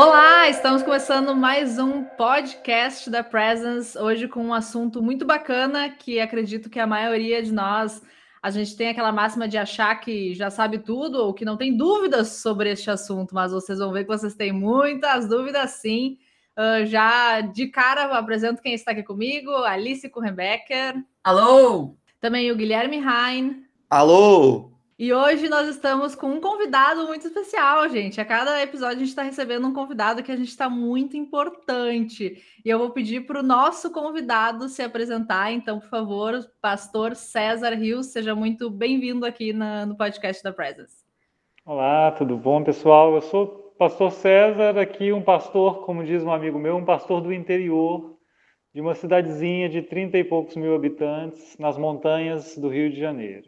Olá, estamos começando mais um podcast da Presence, hoje com um assunto muito bacana que acredito que a maioria de nós a gente tem aquela máxima de achar que já sabe tudo ou que não tem dúvidas sobre este assunto, mas vocês vão ver que vocês têm muitas dúvidas sim. Uh, já de cara apresento quem está aqui comigo, Alice Kurrenbecker. Alô! Também o Guilherme Hein. Alô! E hoje nós estamos com um convidado muito especial, gente. A cada episódio a gente está recebendo um convidado que a gente está muito importante. E eu vou pedir para o nosso convidado se apresentar. Então, por favor, pastor César Rios, seja muito bem-vindo aqui na, no podcast da Presence. Olá, tudo bom, pessoal? Eu sou pastor César, aqui um pastor, como diz um amigo meu, um pastor do interior, de uma cidadezinha de 30 e poucos mil habitantes, nas montanhas do Rio de Janeiro.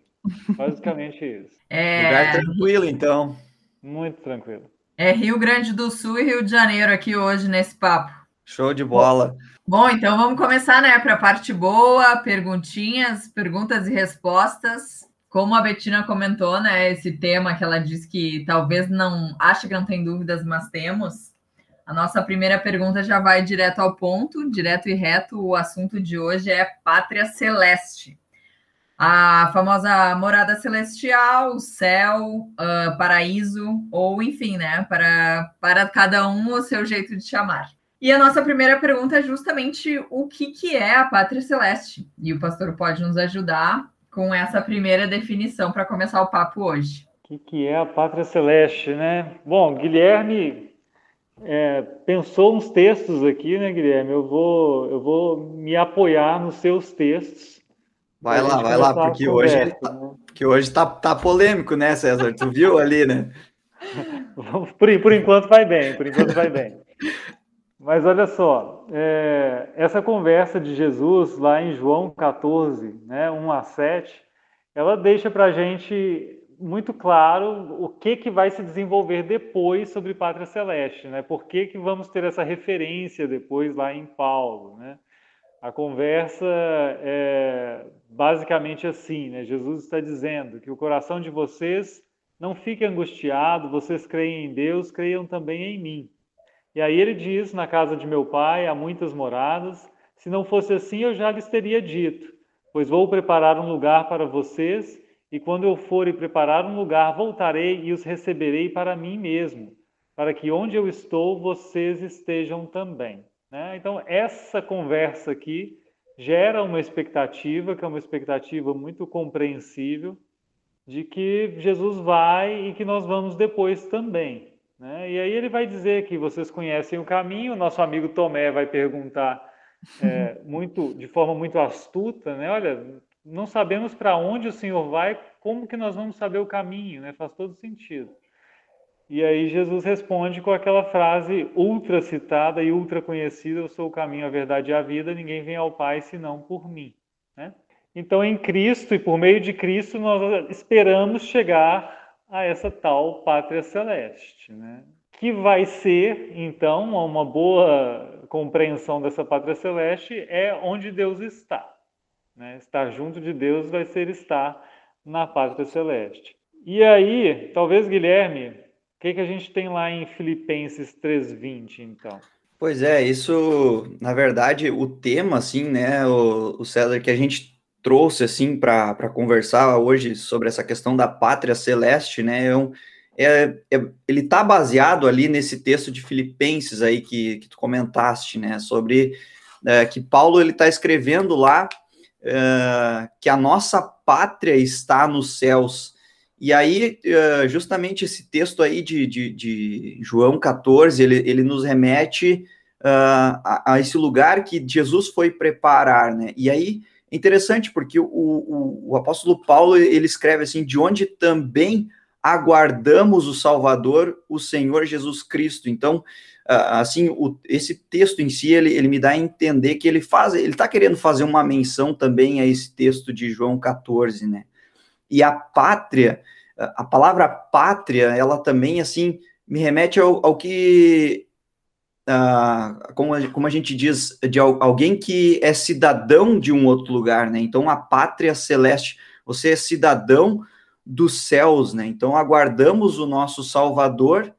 Basicamente isso. É... Lugar tranquilo, então. Muito tranquilo. É Rio Grande do Sul e Rio de Janeiro aqui hoje nesse papo. Show de bola. Bom, então vamos começar, né, para a parte boa, perguntinhas, perguntas e respostas. Como a Betina comentou, né, esse tema que ela disse que talvez não acha que não tem dúvidas, mas temos. A nossa primeira pergunta já vai direto ao ponto, direto e reto. O assunto de hoje é Pátria Celeste a famosa morada celestial, céu, uh, paraíso, ou enfim, né? Para, para cada um o seu jeito de chamar. E a nossa primeira pergunta é justamente o que, que é a pátria celeste. E o pastor pode nos ajudar com essa primeira definição para começar o papo hoje. O que, que é a pátria celeste, né? Bom, Guilherme é, pensou uns textos aqui, né, Guilherme? Eu vou, eu vou me apoiar nos seus textos Vai lá, vai lá, porque hoje, né? porque hoje tá, tá polêmico, né, César? Tu viu ali, né? por, por enquanto vai bem, por enquanto vai bem. Mas olha só, é, essa conversa de Jesus lá em João 14, né, 1 a 7, ela deixa para a gente muito claro o que, que vai se desenvolver depois sobre Pátria Celeste, né? Por que, que vamos ter essa referência depois lá em Paulo, né? A conversa é basicamente assim, né? Jesus está dizendo que o coração de vocês não fique angustiado, vocês creem em Deus, creiam também em mim. E aí ele diz: Na casa de meu pai há muitas moradas, se não fosse assim eu já lhes teria dito, pois vou preparar um lugar para vocês, e quando eu for e preparar um lugar, voltarei e os receberei para mim mesmo, para que onde eu estou vocês estejam também. Né? Então, essa conversa aqui gera uma expectativa, que é uma expectativa muito compreensível, de que Jesus vai e que nós vamos depois também. Né? E aí ele vai dizer que vocês conhecem o caminho, nosso amigo Tomé vai perguntar é, muito, de forma muito astuta, né? olha, não sabemos para onde o Senhor vai, como que nós vamos saber o caminho? Né? Faz todo sentido. E aí Jesus responde com aquela frase ultra citada e ultra conhecida: Eu sou o caminho, a verdade e a vida, ninguém vem ao Pai senão por mim. Né? Então, em Cristo e por meio de Cristo, nós esperamos chegar a essa tal pátria celeste, né? que vai ser, então, uma boa compreensão dessa pátria celeste é onde Deus está. Né? Estar junto de Deus vai ser estar na pátria celeste. E aí, talvez, Guilherme, que, que a gente tem lá em Filipenses 3:20, então? Pois é, isso, na verdade, o tema, assim, né, o, o César, que a gente trouxe, assim, para conversar hoje sobre essa questão da pátria celeste, né, é, um, é, é ele está baseado ali nesse texto de Filipenses aí que, que tu comentaste, né, sobre é, que Paulo, ele está escrevendo lá é, que a nossa pátria está nos céus, e aí, eh, justamente esse texto aí de, de, de João 14, ele, ele nos remete uh, a, a, esse lugar que Jesus foi preparar, né? E aí, interessante, porque o, o, o apóstolo Paulo, ele escreve assim, de onde também aguardamos o Salvador, o Senhor Jesus Cristo. Então, assim, o, esse texto em si, ele, ele me dá a entender que ele faz, ele está querendo fazer uma menção também a esse texto de João 14, né? E a pátria, a palavra pátria, ela também, assim, me remete ao, ao que, uh, como, a, como a gente diz, de alguém que é cidadão de um outro lugar, né? Então, a pátria celeste, você é cidadão dos céus, né? Então, aguardamos o nosso Salvador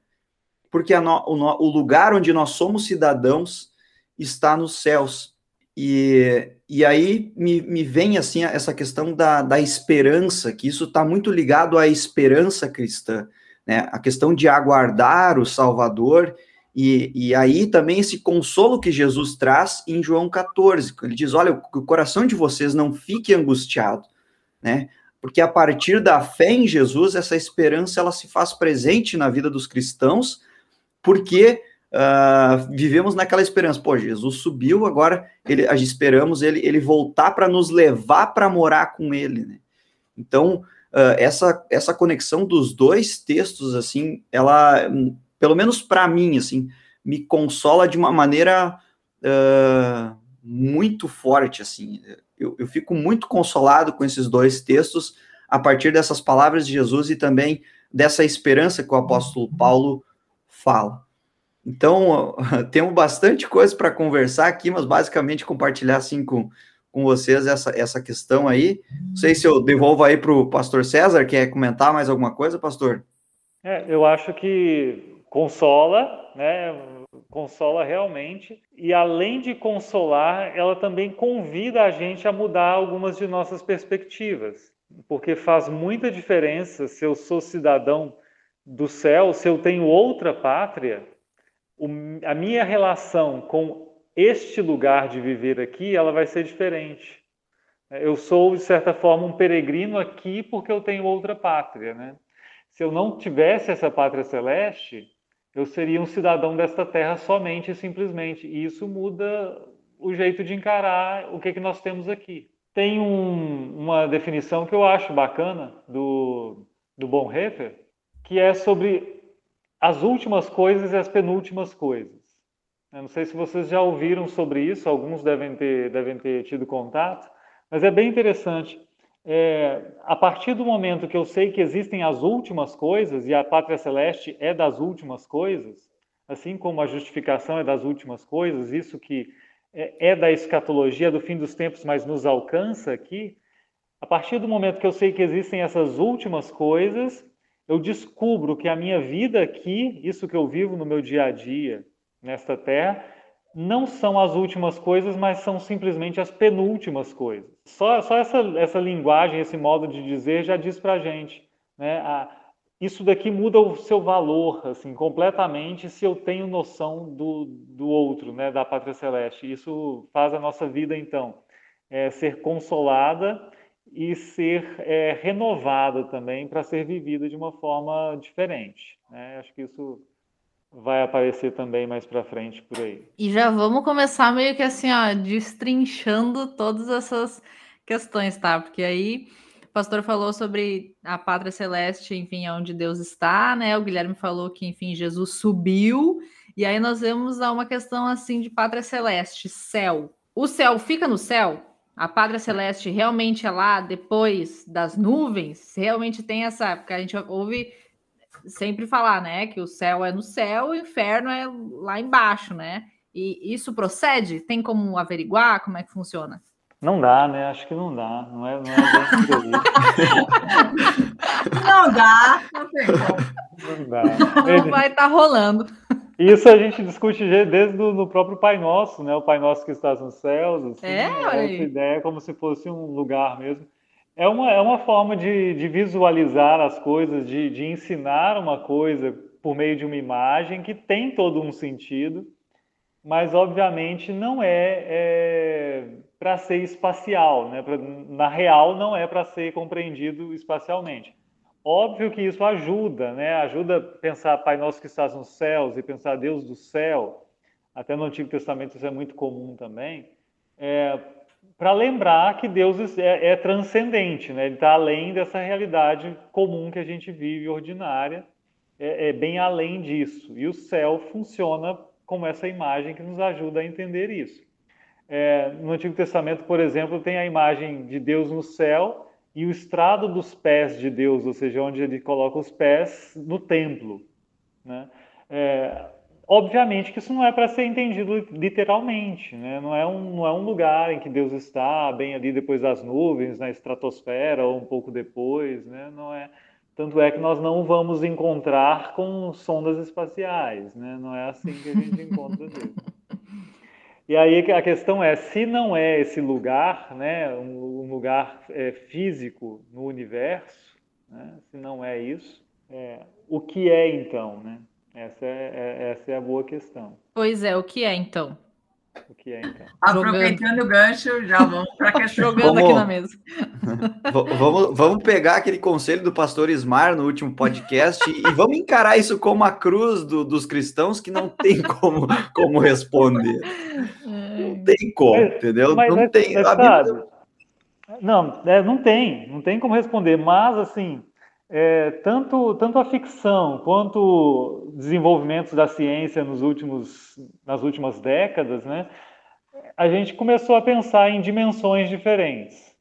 porque no, o, o lugar onde nós somos cidadãos está nos céus. E, e aí me, me vem assim essa questão da, da esperança, que isso está muito ligado à esperança cristã, né? A questão de aguardar o Salvador, e, e aí também esse consolo que Jesus traz em João 14, ele diz: olha, o coração de vocês não fique angustiado, né? Porque a partir da fé em Jesus, essa esperança ela se faz presente na vida dos cristãos, porque uh, vivemos naquela esperança. Pô, Jesus subiu, agora ele, esperamos ele, ele voltar para nos levar para morar com ele. Né? Então, uh, essa, essa conexão dos dois textos, assim, ela, pelo menos para mim, assim, me consola de uma maneira uh, muito forte, assim. Eu, eu fico muito consolado com esses dois textos a partir dessas palavras de Jesus e também dessa esperança que o apóstolo Paulo fala. Então, temos bastante coisa para conversar aqui, mas basicamente compartilhar assim com, com vocês essa, essa questão aí. Não sei se eu devolvo aí para o pastor César, quer comentar mais alguma coisa, pastor? É, eu acho que consola, né? Consola realmente. E além de consolar, ela também convida a gente a mudar algumas de nossas perspectivas. Porque faz muita diferença se eu sou cidadão do céu, se eu tenho outra pátria, o, a minha relação com este lugar de viver aqui, ela vai ser diferente. Eu sou, de certa forma, um peregrino aqui porque eu tenho outra pátria. Né? Se eu não tivesse essa pátria celeste, eu seria um cidadão desta terra somente e simplesmente. E isso muda o jeito de encarar o que, que nós temos aqui. Tem um, uma definição que eu acho bacana do, do Bonhoeffer, que é sobre as últimas coisas e as penúltimas coisas. Eu não sei se vocês já ouviram sobre isso, alguns devem ter, devem ter tido contato, mas é bem interessante. É, a partir do momento que eu sei que existem as últimas coisas, e a pátria celeste é das últimas coisas, assim como a justificação é das últimas coisas, isso que é, é da escatologia do fim dos tempos, mas nos alcança aqui, a partir do momento que eu sei que existem essas últimas coisas, eu descubro que a minha vida aqui, isso que eu vivo no meu dia a dia, nesta terra, não são as últimas coisas, mas são simplesmente as penúltimas coisas. Só, só essa, essa linguagem, esse modo de dizer já diz para a gente, né? A, isso daqui muda o seu valor, assim, completamente, se eu tenho noção do, do outro, né, da pátria celeste. Isso faz a nossa vida, então, é, ser consolada e ser é, renovada também para ser vivida de uma forma diferente. Né? Acho que isso vai aparecer também mais para frente por aí. E já vamos começar meio que assim, ó, destrinchando todas essas questões, tá? Porque aí o pastor falou sobre a pátria celeste, enfim, onde Deus está, né? O Guilherme falou que, enfim, Jesus subiu. E aí nós vemos uma questão assim de pátria celeste, céu. O céu fica no céu? A Pátria Celeste realmente é lá depois das nuvens? Realmente tem essa. Porque a gente ouve sempre falar, né? Que o céu é no céu, o inferno é lá embaixo, né? E isso procede? Tem como averiguar como é que funciona? Não dá, né? Acho que não dá. Não é, não é Não dá. Não tem como. Não dá. Não vai estar tá rolando. Isso a gente discute desde o próprio Pai Nosso, né? O Pai Nosso que está nos céus. Assim, é, essa ideia é como se fosse um lugar mesmo. É uma, é uma forma de, de visualizar as coisas, de, de ensinar uma coisa por meio de uma imagem que tem todo um sentido, mas obviamente não é, é para ser espacial, né? Pra, na real não é para ser compreendido espacialmente. Óbvio que isso ajuda, né? Ajuda a pensar Pai Nosso que estás nos céus e pensar Deus do céu. Até no Antigo Testamento isso é muito comum também. É, para lembrar que Deus é, é transcendente, né? Ele está além dessa realidade comum que a gente vive, ordinária. É, é bem além disso. E o céu funciona como essa imagem que nos ajuda a entender isso. É, no Antigo Testamento, por exemplo, tem a imagem de Deus no céu e o estrado dos pés de Deus, ou seja, onde ele coloca os pés no templo. Né? É, obviamente que isso não é para ser entendido literalmente, né? não, é um, não é um lugar em que Deus está bem ali depois das nuvens, na estratosfera ou um pouco depois, né? não é Tanto é que nós não vamos encontrar com sondas espaciais, né? Não é assim que a gente encontra Deus. E aí a questão é, se não é esse lugar, né, um, lugar é, físico no universo, né, se não é isso, é, o que é então, né? Essa é, é, essa é a boa questão. Pois é, o que é então? O que é então? Aproveitando o gancho, já vamos para a questão. Jogando vamos, aqui na mesa. vamos, vamos pegar aquele conselho do pastor Ismar no último podcast e vamos encarar isso como a cruz do, dos cristãos que não tem como, como responder. Não tem como, entendeu? Mas, não tem. Mas, Bíblia... Não, é, não tem, não tem como responder, mas assim é, tanto, tanto a ficção quanto desenvolvimentos da ciência nos últimos, nas últimas décadas, né, a gente começou a pensar em dimensões diferentes.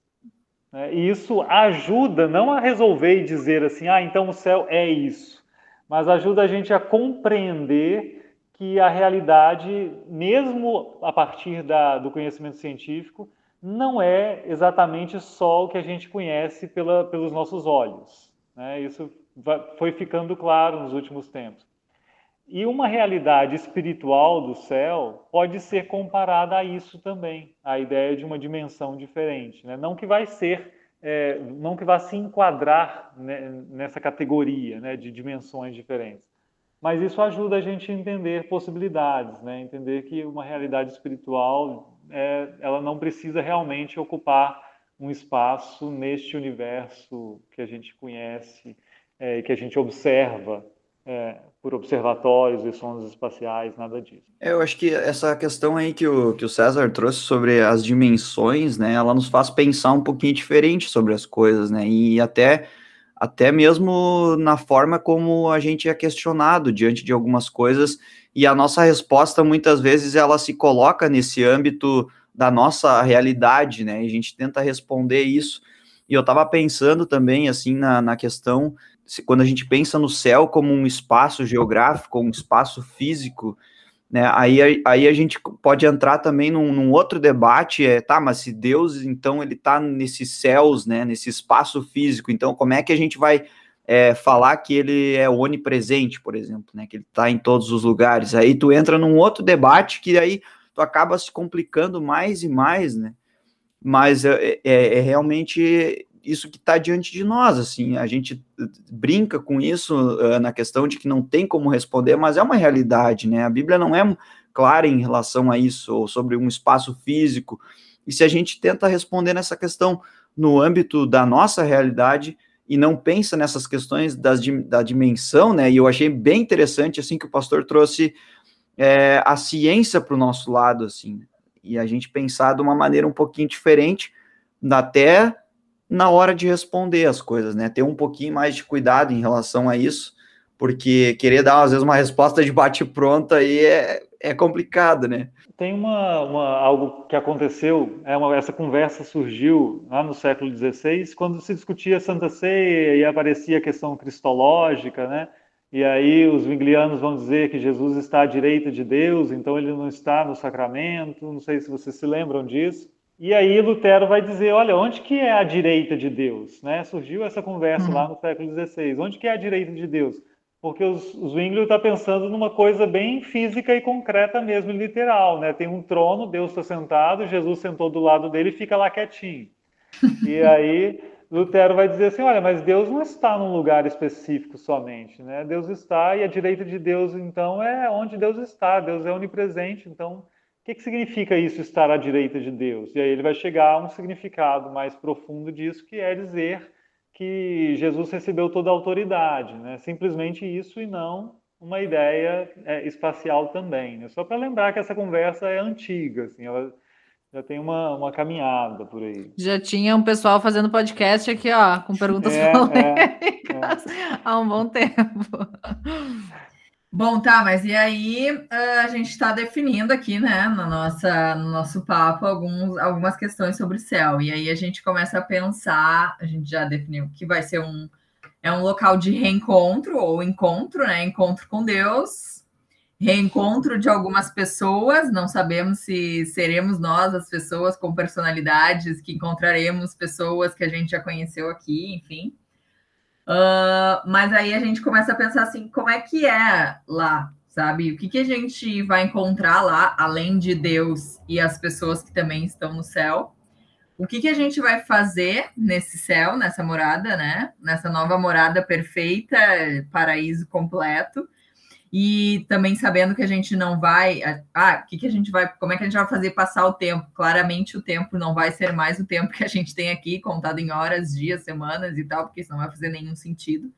Né, e isso ajuda não a resolver e dizer assim, ah, então o céu é isso, mas ajuda a gente a compreender que a realidade, mesmo a partir da, do conhecimento científico, não é exatamente só o que a gente conhece pela, pelos nossos olhos. Né? Isso foi ficando claro nos últimos tempos. E uma realidade espiritual do céu pode ser comparada a isso também, a ideia de uma dimensão diferente. Né? Não que vai ser, é, não que vá se enquadrar né, nessa categoria né, de dimensões diferentes. Mas isso ajuda a gente a entender possibilidades, né? entender que uma realidade espiritual é, ela não precisa realmente ocupar um espaço neste universo que a gente conhece é, e que a gente observa é, por observatórios e sondas espaciais, nada disso. É, eu acho que essa questão aí que o, que o César trouxe sobre as dimensões, né, ela nos faz pensar um pouquinho diferente sobre as coisas, né, e até, até mesmo na forma como a gente é questionado diante de algumas coisas, e a nossa resposta, muitas vezes, ela se coloca nesse âmbito da nossa realidade, né? E a gente tenta responder isso. E eu estava pensando também, assim, na, na questão, se, quando a gente pensa no céu como um espaço geográfico, um espaço físico, né? Aí, aí a gente pode entrar também num, num outro debate, é, tá, mas se Deus, então, ele está nesses céus, né? Nesse espaço físico, então como é que a gente vai é, falar que ele é onipresente, por exemplo, né? Que ele está em todos os lugares. Aí tu entra num outro debate que aí tu acaba se complicando mais e mais, né? Mas é, é, é realmente isso que está diante de nós, assim, a gente brinca com isso uh, na questão de que não tem como responder, mas é uma realidade, né? A Bíblia não é clara em relação a isso, ou sobre um espaço físico, e se a gente tenta responder nessa questão no âmbito da nossa realidade e não pensa nessas questões das, da dimensão, né? E eu achei bem interessante, assim, que o pastor trouxe é, a ciência para o nosso lado, assim, e a gente pensar de uma maneira um pouquinho diferente, até na hora de responder as coisas, né? Ter um pouquinho mais de cuidado em relação a isso, porque querer dar, às vezes, uma resposta de bate-pronto aí é, é complicado, né? Tem uma, uma, algo que aconteceu, é uma, essa conversa surgiu lá no século XVI, quando se discutia Santa Ceia e aparecia a questão cristológica, né? E aí os vinglianos vão dizer que Jesus está à direita de Deus, então ele não está no sacramento, não sei se vocês se lembram disso. E aí Lutero vai dizer, olha, onde que é a direita de Deus? Né? Surgiu essa conversa uhum. lá no século XVI. Onde que é a direita de Deus? Porque os, os Zwinglio está pensando numa coisa bem física e concreta mesmo, literal. Né? Tem um trono, Deus está sentado, Jesus sentou do lado dele e fica lá quietinho. E aí Lutero vai dizer assim: olha, mas Deus não está num lugar específico somente, né? Deus está e a direita de Deus, então, é onde Deus está. Deus é onipresente. Então, o que, que significa isso, estar à direita de Deus? E aí ele vai chegar a um significado mais profundo disso, que é dizer que Jesus recebeu toda a autoridade, né? Simplesmente isso e não uma ideia é, espacial também. Né? Só para lembrar que essa conversa é antiga, assim, ela já tem uma, uma caminhada por aí. Já tinha um pessoal fazendo podcast aqui, ó, com perguntas é, polêmicas é, é. há um bom tempo. Bom, tá, mas e aí a gente está definindo aqui, né, no, nossa, no nosso papo, alguns, algumas questões sobre o céu. E aí a gente começa a pensar, a gente já definiu que vai ser um, é um local de reencontro ou encontro, né? Encontro com Deus, reencontro de algumas pessoas, não sabemos se seremos nós as pessoas com personalidades, que encontraremos pessoas que a gente já conheceu aqui, enfim. Uh, mas aí a gente começa a pensar assim, como é que é lá, sabe? O que, que a gente vai encontrar lá, além de Deus e as pessoas que também estão no céu? O que, que a gente vai fazer nesse céu, nessa morada, né? Nessa nova morada perfeita, paraíso completo e também sabendo que a gente não vai, ah, que, que a gente vai, como é que a gente vai fazer passar o tempo? Claramente o tempo não vai ser mais o tempo que a gente tem aqui, contado em horas, dias, semanas e tal, porque isso não vai fazer nenhum sentido.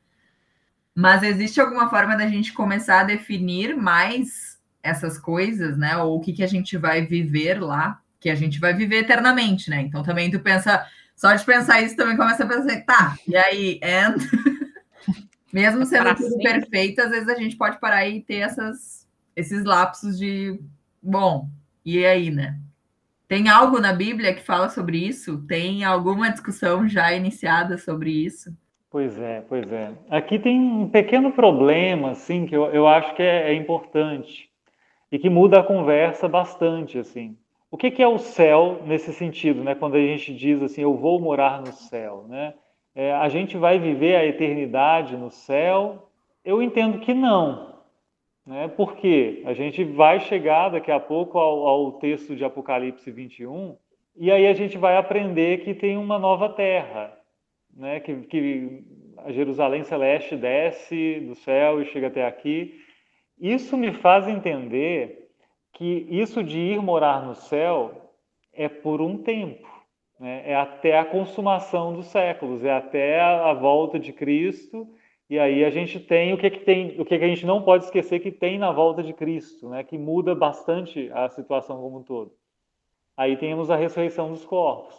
Mas existe alguma forma da gente começar a definir mais essas coisas, né? Ou o que, que a gente vai viver lá, que a gente vai viver eternamente, né? Então também tu pensa, só de pensar isso também começa a pensar, tá, e aí, and Mesmo sendo pra tudo sempre. perfeito, às vezes a gente pode parar e ter essas, esses lapsos de, bom, e aí, né? Tem algo na Bíblia que fala sobre isso? Tem alguma discussão já iniciada sobre isso? Pois é, pois é. Aqui tem um pequeno problema, assim, que eu, eu acho que é, é importante e que muda a conversa bastante, assim. O que, que é o céu nesse sentido, né? Quando a gente diz assim, eu vou morar no céu, né? É, a gente vai viver a eternidade no céu? Eu entendo que não. Né? Porque a gente vai chegar daqui a pouco ao, ao texto de Apocalipse 21 e aí a gente vai aprender que tem uma nova terra, né? que, que a Jerusalém Celeste desce do céu e chega até aqui. Isso me faz entender que isso de ir morar no céu é por um tempo né? é até a consumação dos séculos, é até a, volta de Cristo. E aí a gente tem o que, que tem, o que, que a gente não pode esquecer que tem na volta de Cristo, né? que muda bastante a situação como um todo. Aí temos a ressurreição dos corpos,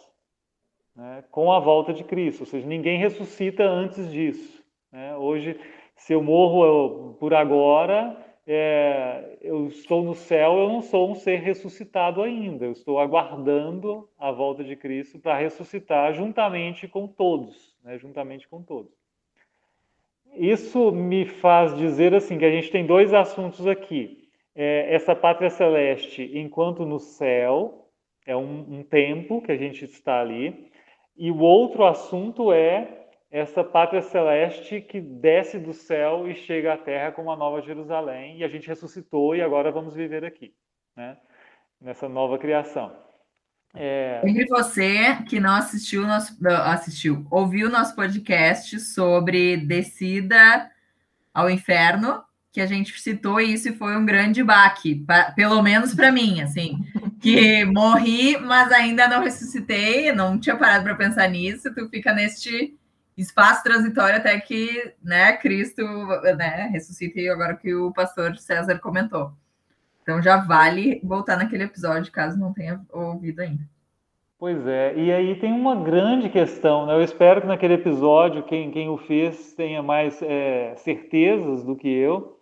né? com a volta de Cristo, ou seja, ninguém ressuscita antes disso. Né? Hoje, se eu morro por agora, é, eu estou no céu, eu não sou um ser ressuscitado ainda. Eu estou aguardando a volta de Cristo para ressuscitar juntamente com todos, né? juntamente com todos. Isso me faz dizer assim que a gente tem dois assuntos aqui. É, essa pátria celeste, enquanto no céu, é um, um tempo que a gente está ali, e o outro assunto é essa pátria celeste que desce do céu e chega à terra como a nova Jerusalém, e a gente ressuscitou e agora vamos viver aqui, né? nessa nova criação. É... E você que não assistiu, nosso, assistiu, ouviu nosso podcast sobre descida ao inferno, que a gente citou isso e foi um grande baque, pra, pelo menos para mim, assim, que morri, mas ainda não ressuscitei, não tinha parado para pensar nisso, tu fica neste espaço transitório até que né, Cristo né, ressuscite, agora que o pastor César comentou. Então já vale voltar naquele episódio, caso não tenha ouvido ainda. Pois é, e aí tem uma grande questão, né? Eu espero que naquele episódio quem, quem o fez tenha mais é, certezas do que eu,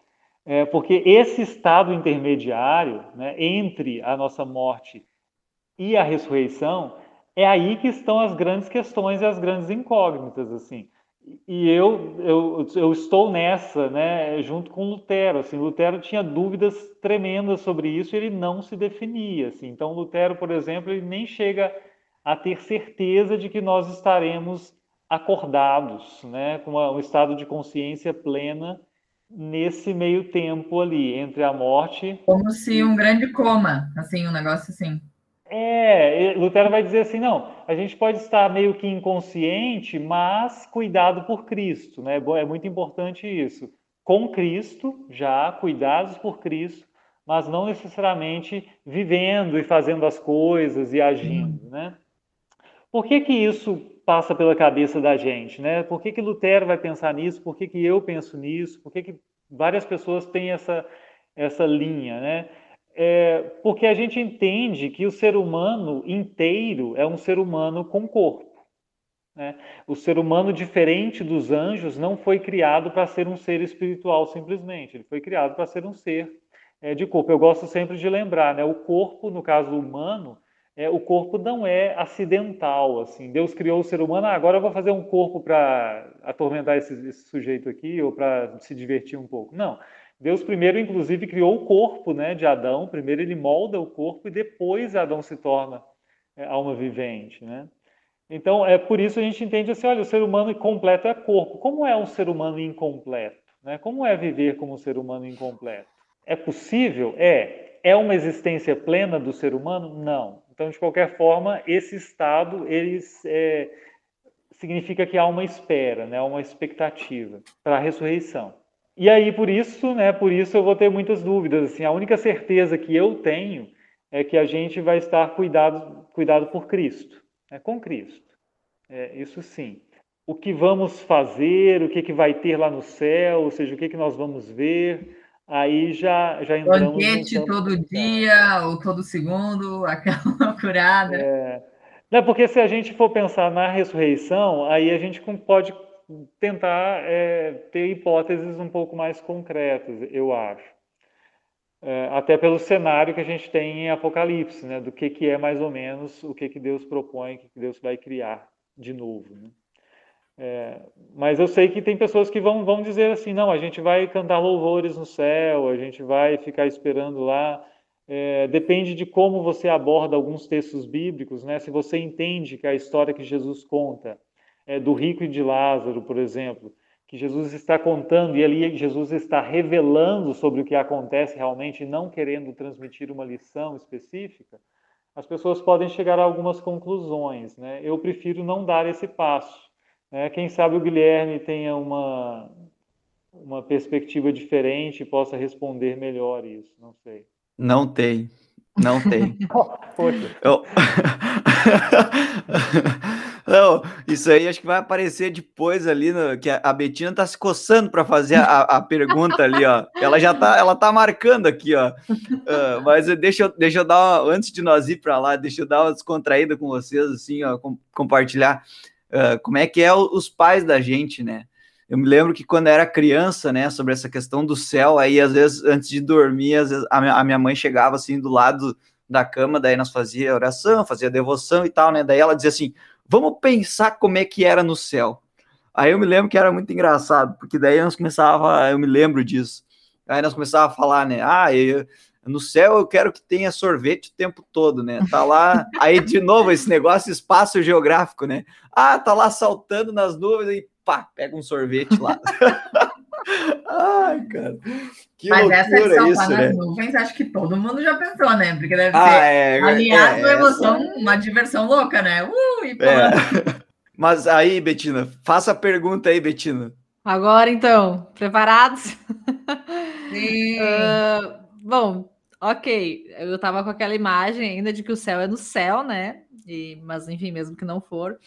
é, porque esse estado intermediário né, entre a nossa morte e a ressurreição é aí que estão as grandes questões e as grandes incógnitas, assim. E eu, eu, eu estou nessa, né, junto com Lutero, assim, Lutero tinha dúvidas tremendas sobre isso e ele não se definia, assim. Então, Lutero, por exemplo, ele nem chega a ter certeza de que nós estaremos acordados, né, com um estado de consciência plena nesse meio tempo ali, entre a morte... Como se um grande coma, assim, um negócio assim. É, Lutero vai dizer assim, não, a gente pode estar meio que inconsciente, mas cuidado por Cristo, né? É muito importante isso. Com Cristo, já cuidados por Cristo, mas não necessariamente vivendo e fazendo as coisas e agindo, né? Por que que isso passa pela cabeça da gente, né? Por que que Lutero vai pensar nisso? Por que que eu penso nisso? Por que que várias pessoas têm essa essa linha, né? É, porque a gente entende que o ser humano inteiro é um ser humano com corpo. Né? O ser humano, diferente dos anjos, não foi criado para ser um ser espiritual simplesmente, ele foi criado para ser um ser é, de corpo. Eu gosto sempre de lembrar, né? o corpo, no caso humano, é, o corpo não é acidental. assim. Deus criou o ser humano, ah, agora eu vou fazer um corpo para atormentar esse, esse sujeito aqui ou para se divertir um pouco. Não. Deus primeiro, inclusive, criou o corpo né, de Adão. Primeiro ele molda o corpo e depois Adão se torna é, alma vivente. Né? Então, é por isso a gente entende assim, olha, o ser humano completo é corpo. Como é um ser humano incompleto? Né? Como é viver como um ser humano incompleto? É possível? É. É uma existência plena do ser humano? Não. Então, de qualquer forma, esse estado, eles é, significa que há uma espera, né? uma expectativa para a ressurreição. E aí, por isso, né, por isso eu vou ter muitas dúvidas. Assim, a única certeza que eu tenho é que a gente vai estar cuidado, cuidado por Cristo é com Cristo. É, isso sim. O que vamos fazer, o que, que vai ter lá no céu, ou seja, o que, que nós vamos ver, aí já, já entramos... Banquete todo dia, ou todo segundo, aquela loucurada. É, não, porque se a gente for pensar na ressurreição, aí a gente pode tentar é, ter hipóteses um pouco mais concretas, eu acho é, até pelo cenário que a gente tem em Apocalipse, né, do que, que é mais ou menos o que, que Deus propõe, o que, que Deus vai criar de novo. Né? É, mas eu sei que tem pessoas que vão, vão dizer assim: não, a gente vai cantar louvores no céu, a gente vai ficar esperando lá. É, depende de como você aborda alguns textos bíblicos, né? Se você entende que a história que Jesus conta é do rico e de Lázaro, por exemplo, que Jesus está contando e ali Jesus está revelando sobre o que acontece realmente não querendo transmitir uma lição específica, as pessoas podem chegar a algumas conclusões. Né? Eu prefiro não dar esse passo. Né? Quem sabe o Guilherme tenha uma, uma perspectiva diferente e possa responder melhor isso, não sei. Não tem, não tem. Poxa. Eu... Não, isso aí acho que vai aparecer depois ali, no, que a Betina tá se coçando para fazer a, a, pergunta ali, ó. Ela já tá, ela tá marcando aqui, ó. Uh, mas deixa eu, deixa eu dar, uma, antes de nós ir para lá, deixa eu dar uma descontraída com vocês, assim, ó, com, compartilhar uh, como é que é o, os pais da gente, né? Eu me lembro que quando era criança, né, sobre essa questão do céu, aí às vezes antes de dormir, às vezes, a, minha, a minha mãe chegava assim do lado da cama, daí nós fazia oração, fazia devoção e tal, né? Daí ela dizia assim: vamos pensar como é que era no céu. Aí eu me lembro que era muito engraçado, porque daí nós começava, eu me lembro disso. Aí nós começava a falar, né? Ah, eu, no céu eu quero que tenha sorvete o tempo todo, né? Tá lá, aí de novo esse negócio espaço geográfico, né? Ah, tá lá saltando nas nuvens e pá, pega um sorvete lá. Ai, cara. Que Mas essa que saltar isso, nas né? nuvens, acho que todo mundo já pensou, né? Porque deve ah, ser é, aliado é, uma emoção, essa... uma diversão louca, né? Uh, e é. Mas aí, Betina, faça a pergunta aí, Betina. Agora, então, preparados? Sim. uh, bom, ok. Eu tava com aquela imagem ainda de que o céu é no céu, né? E, mas, enfim, mesmo que não for.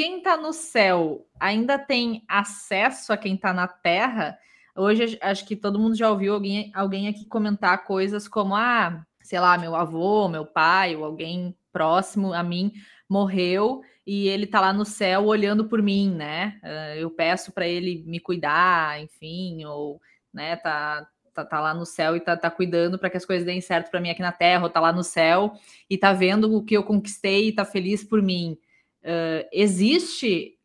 Quem tá no céu ainda tem acesso a quem tá na terra? Hoje acho que todo mundo já ouviu alguém, alguém aqui comentar coisas como ah, sei lá, meu avô, meu pai, ou alguém próximo a mim morreu e ele tá lá no céu olhando por mim, né? Ah, eu peço para ele me cuidar, enfim, ou né, tá Tá, tá, lá no céu e tá, tá cuidando para que as coisas deem certo para mim aqui na terra, ou tá lá no céu e tá vendo o que eu conquistei e tá feliz por mim. Uh, existe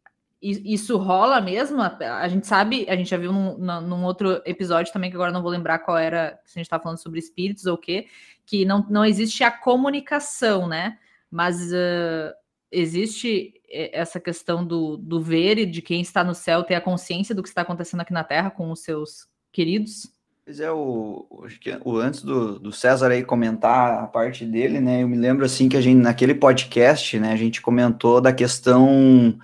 isso rola mesmo? A gente sabe, a gente já viu num, num, outro episódio também, que agora não vou lembrar qual era, se a gente está falando sobre espíritos ou o quê, que não, não existe a comunicação, né? Mas uh, existe essa questão do, do ver e de quem está no céu ter a consciência do que está acontecendo aqui na Terra com os seus queridos? Pois é, o, o, antes do, do César aí comentar a parte dele, né? Eu me lembro assim que a gente, naquele podcast, né, a gente comentou da questão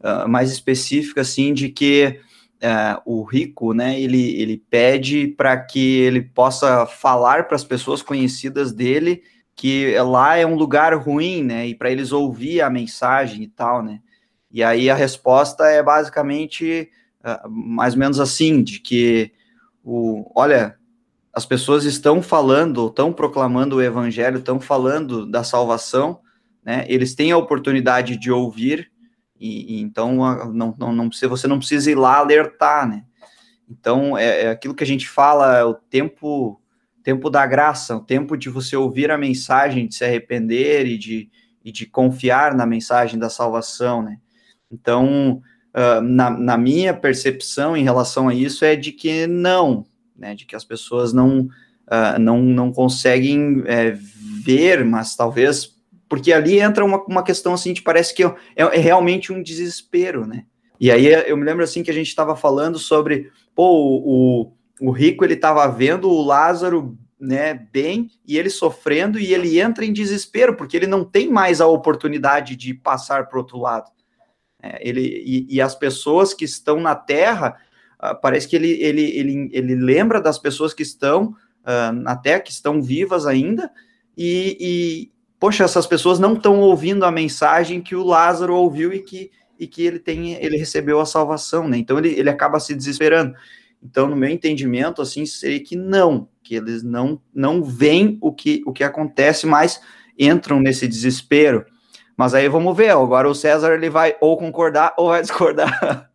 uh, mais específica, assim, de que uh, o rico, né, ele, ele pede para que ele possa falar para as pessoas conhecidas dele que lá é um lugar ruim, né, e para eles ouvir a mensagem e tal, né, e aí a resposta é basicamente uh, mais ou menos assim, de que o, olha, as pessoas estão falando, estão proclamando o evangelho, estão falando da salvação, né? Eles têm a oportunidade de ouvir, e, e então não, não, não precisa, você não precisa ir lá alertar, né? Então é, é, aquilo que a gente fala, é o tempo tempo da graça, o tempo de você ouvir a mensagem, de se arrepender e de, e de confiar na mensagem da salvação, né? Então, uh, na, na, minha percepção em relação a isso é de que não, né? De que as pessoas não, uh, não, não conseguem é, ver, mas talvez porque ali entra uma, uma questão assim, de parece que é, é realmente um desespero, né? E aí eu me lembro assim que a gente estava falando sobre, pô, o, o rico ele estava vendo o Lázaro né, bem e ele sofrendo e ele entra em desespero porque ele não tem mais a oportunidade de passar para outro lado. É, ele e, e, as pessoas que estão na Terra uh, parece que ele, ele, ele, ele lembra das pessoas que estão uh, na Terra que estão vivas ainda e, e poxa essas pessoas não estão ouvindo a mensagem que o Lázaro ouviu e que e que ele tem ele recebeu a salvação, né? Então ele, ele acaba se desesperando. Então, no meu entendimento, assim, seria que não, que eles não não veem o que, o que acontece, mas entram nesse desespero. Mas aí vamos ver, agora o César ele vai ou concordar ou vai discordar.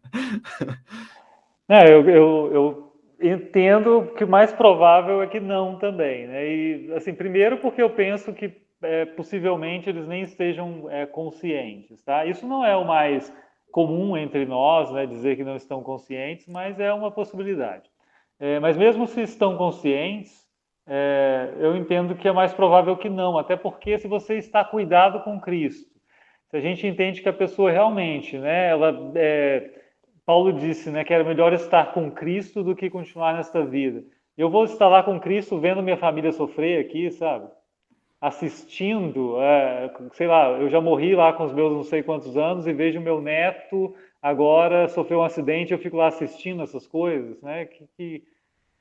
É, eu, eu, eu entendo que o mais provável é que não também, né? E assim, primeiro porque eu penso que é, possivelmente eles nem estejam é, conscientes, tá? Isso não é o mais comum entre nós, né, dizer que não estão conscientes, mas é uma possibilidade. É, mas mesmo se estão conscientes, é, eu entendo que é mais provável que não, até porque se você está cuidado com Cristo, se a gente entende que a pessoa realmente, né, ela, é, Paulo disse, né, que era melhor estar com Cristo do que continuar nesta vida. Eu vou estar lá com Cristo vendo minha família sofrer aqui, sabe? assistindo, é, sei lá, eu já morri lá com os meus não sei quantos anos e vejo meu neto agora sofreu um acidente, eu fico lá assistindo essas coisas, né? Que, que,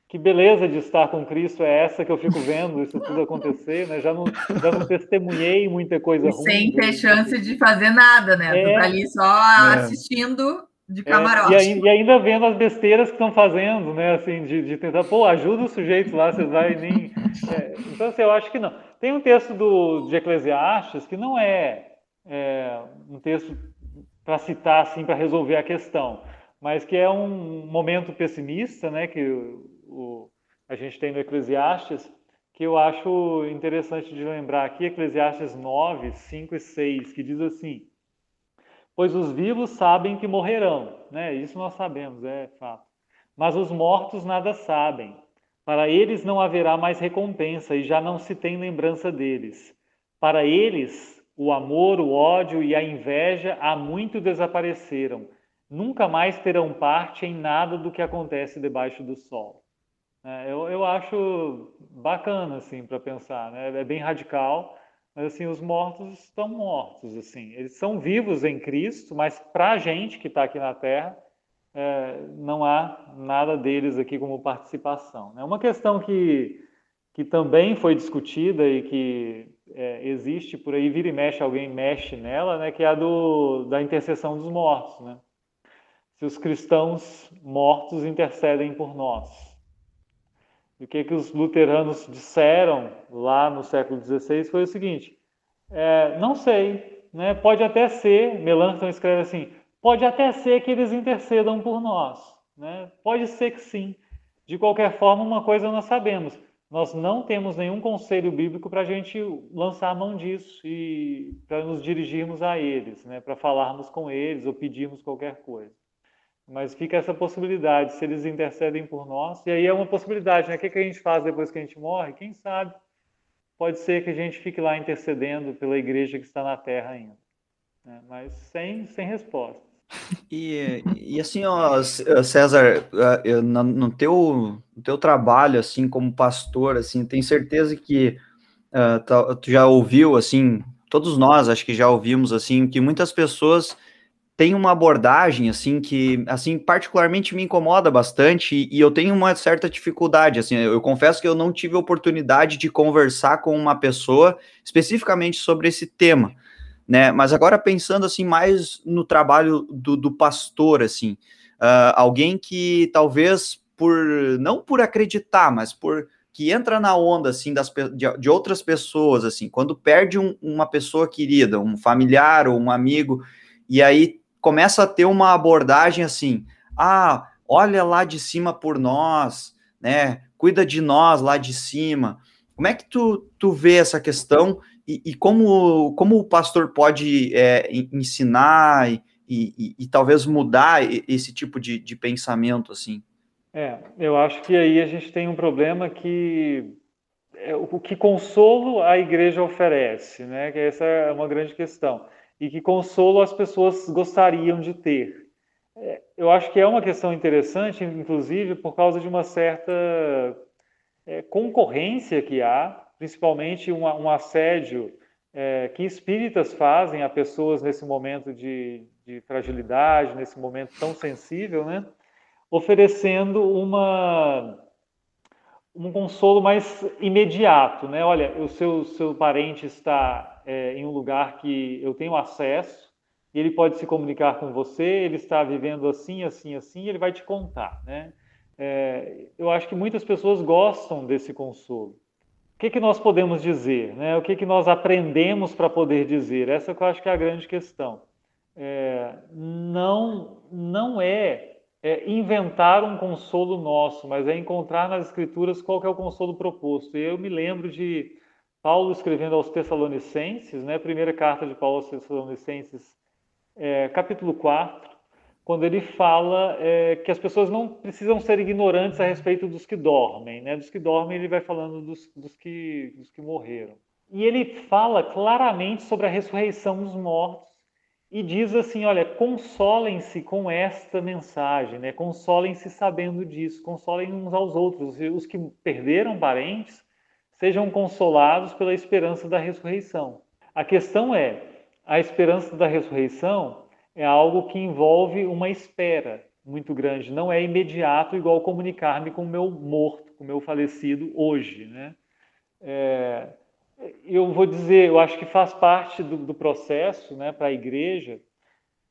que, beleza de estar com Cristo é essa que eu fico vendo isso tudo acontecer, né? Já não, já não testemunhei muita coisa ruim. Sem ter chance de fazer nada, né? É, tu tá ali só é. assistindo de camarote. É, e, e, ainda vendo as besteiras que estão fazendo, né? Assim, de, de tentar, pô, ajuda o sujeito lá, você vai nem. É, então, assim, eu acho que não. Tem um texto do, de Eclesiastes que não é, é um texto para citar assim para resolver a questão, mas que é um momento pessimista, né, que o, a gente tem no Eclesiastes, que eu acho interessante de lembrar aqui, Eclesiastes 9, 5 e 6, que diz assim: Pois os vivos sabem que morrerão, né? Isso nós sabemos, é fato. Mas os mortos nada sabem para eles não haverá mais recompensa e já não se tem lembrança deles. Para eles, o amor, o ódio e a inveja há muito desapareceram. Nunca mais terão parte em nada do que acontece debaixo do sol. É, eu, eu acho bacana assim para pensar, né? é bem radical, mas assim os mortos estão mortos, assim, eles são vivos em Cristo, mas para a gente que está aqui na Terra é, não há nada deles aqui como participação. É né? uma questão que, que também foi discutida e que é, existe por aí, vira e mexe, alguém mexe nela, né, que é a do, da intercessão dos mortos. Né? Se os cristãos mortos intercedem por nós. E o que, que os luteranos disseram lá no século XVI foi o seguinte: é, não sei, né? pode até ser, Melanchthon escreve assim, Pode até ser que eles intercedam por nós, né? Pode ser que sim. De qualquer forma, uma coisa nós sabemos: nós não temos nenhum conselho bíblico para a gente lançar a mão disso e para nos dirigirmos a eles, né? Para falarmos com eles ou pedirmos qualquer coisa. Mas fica essa possibilidade, se eles intercedem por nós, e aí é uma possibilidade, né? O que, que a gente faz depois que a gente morre? Quem sabe? Pode ser que a gente fique lá intercedendo pela igreja que está na terra ainda, né? mas sem, sem resposta. E, e assim, ó, César, eh, no teu, no teu trabalho, assim, como pastor, assim, tenho certeza que uh, tu já ouviu, assim, todos nós acho que já ouvimos, assim, que muitas pessoas têm uma abordagem, assim, que, assim, particularmente me incomoda bastante e, e eu tenho uma certa dificuldade, assim, eu confesso que eu não tive oportunidade de conversar com uma pessoa especificamente sobre esse tema, né? Mas agora pensando assim mais no trabalho do, do pastor, assim, uh, alguém que talvez por não por acreditar, mas por que entra na onda assim das, de, de outras pessoas, assim, quando perde um, uma pessoa querida, um familiar ou um amigo, e aí começa a ter uma abordagem assim, ah, olha lá de cima por nós, né? Cuida de nós lá de cima. Como é que tu, tu vê essa questão e, e como, como o pastor pode é, ensinar e, e, e, talvez mudar esse tipo de, de pensamento assim? É, eu acho que aí a gente tem um problema que é, o que consolo a igreja oferece, né? Que essa é uma grande questão. E que consolo as pessoas gostariam de ter. É, eu acho que é uma questão interessante, inclusive, por causa de uma certa é, concorrência que há, principalmente um, assédio é, que espíritas fazem a pessoas nesse momento de, de fragilidade, nesse momento tão sensível, né? oferecendo uma um consolo mais imediato, né? Olha, o seu, seu parente está é, em um lugar que eu tenho acesso, ele pode se comunicar com você, ele está vivendo assim, assim, assim, ele vai te contar, né? É, eu acho que muitas pessoas gostam desse consolo. O que, que nós podemos dizer, né? O que, que nós aprendemos para poder dizer? Essa que eu acho que é a grande questão. É, não, não é é inventar um consolo nosso, mas é encontrar nas Escrituras qual é o consolo proposto. E eu me lembro de Paulo escrevendo aos Tessalonicenses, né, primeira carta de Paulo aos Tessalonicenses, é, capítulo 4, quando ele fala é, que as pessoas não precisam ser ignorantes a respeito dos que dormem. Né? Dos que dormem, ele vai falando dos, dos, que, dos que morreram. E ele fala claramente sobre a ressurreição dos mortos e diz assim: olha, consolem-se com esta mensagem, né? consolem-se sabendo disso, consolem uns aos outros. Os que perderam parentes sejam consolados pela esperança da ressurreição. A questão é: a esperança da ressurreição é algo que envolve uma espera muito grande, não é imediato igual comunicar-me com o meu morto, com o meu falecido hoje. Né? É, eu vou dizer, eu acho que faz parte do, do processo né, para a igreja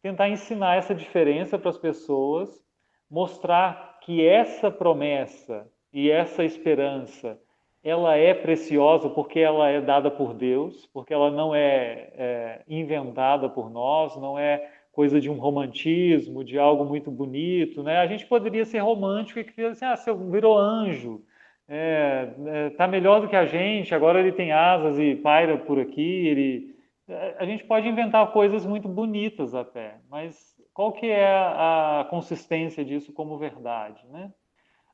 tentar ensinar essa diferença para as pessoas, mostrar que essa promessa e essa esperança ela é preciosa porque ela é dada por Deus, porque ela não é, é inventada por nós, não é coisa de um romantismo, de algo muito bonito, né? A gente poderia ser romântico e dizer assim, ah, você virou anjo, é, é, tá melhor do que a gente, agora ele tem asas e paira por aqui, ele... É, a gente pode inventar coisas muito bonitas até, mas qual que é a, consistência disso como verdade, né?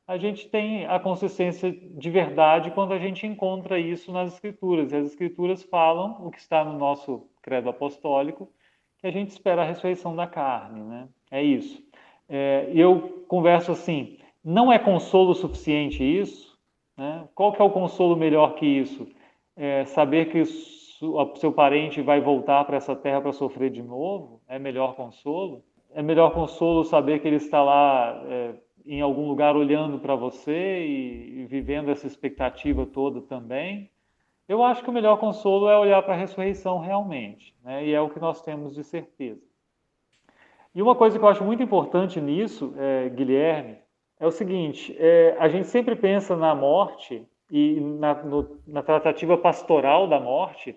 A gente tem a consistência de verdade quando a gente encontra isso nas escrituras. E as escrituras falam o que está no nosso credo apostólico, que a gente espera a ressurreição da carne, né? É isso. É, eu converso assim, não é consolo suficiente isso? Né? Qual que é o consolo melhor que isso? É saber que o seu parente vai voltar para essa terra para sofrer de novo? É melhor consolo? É melhor consolo saber que ele está lá é, em algum lugar olhando para você e, e vivendo essa expectativa toda também? Eu acho que o melhor consolo é olhar para a ressurreição realmente, né? e é o que nós temos de certeza. E uma coisa que eu acho muito importante nisso, é, Guilherme, é o seguinte: é, a gente sempre pensa na morte e na, no, na tratativa pastoral da morte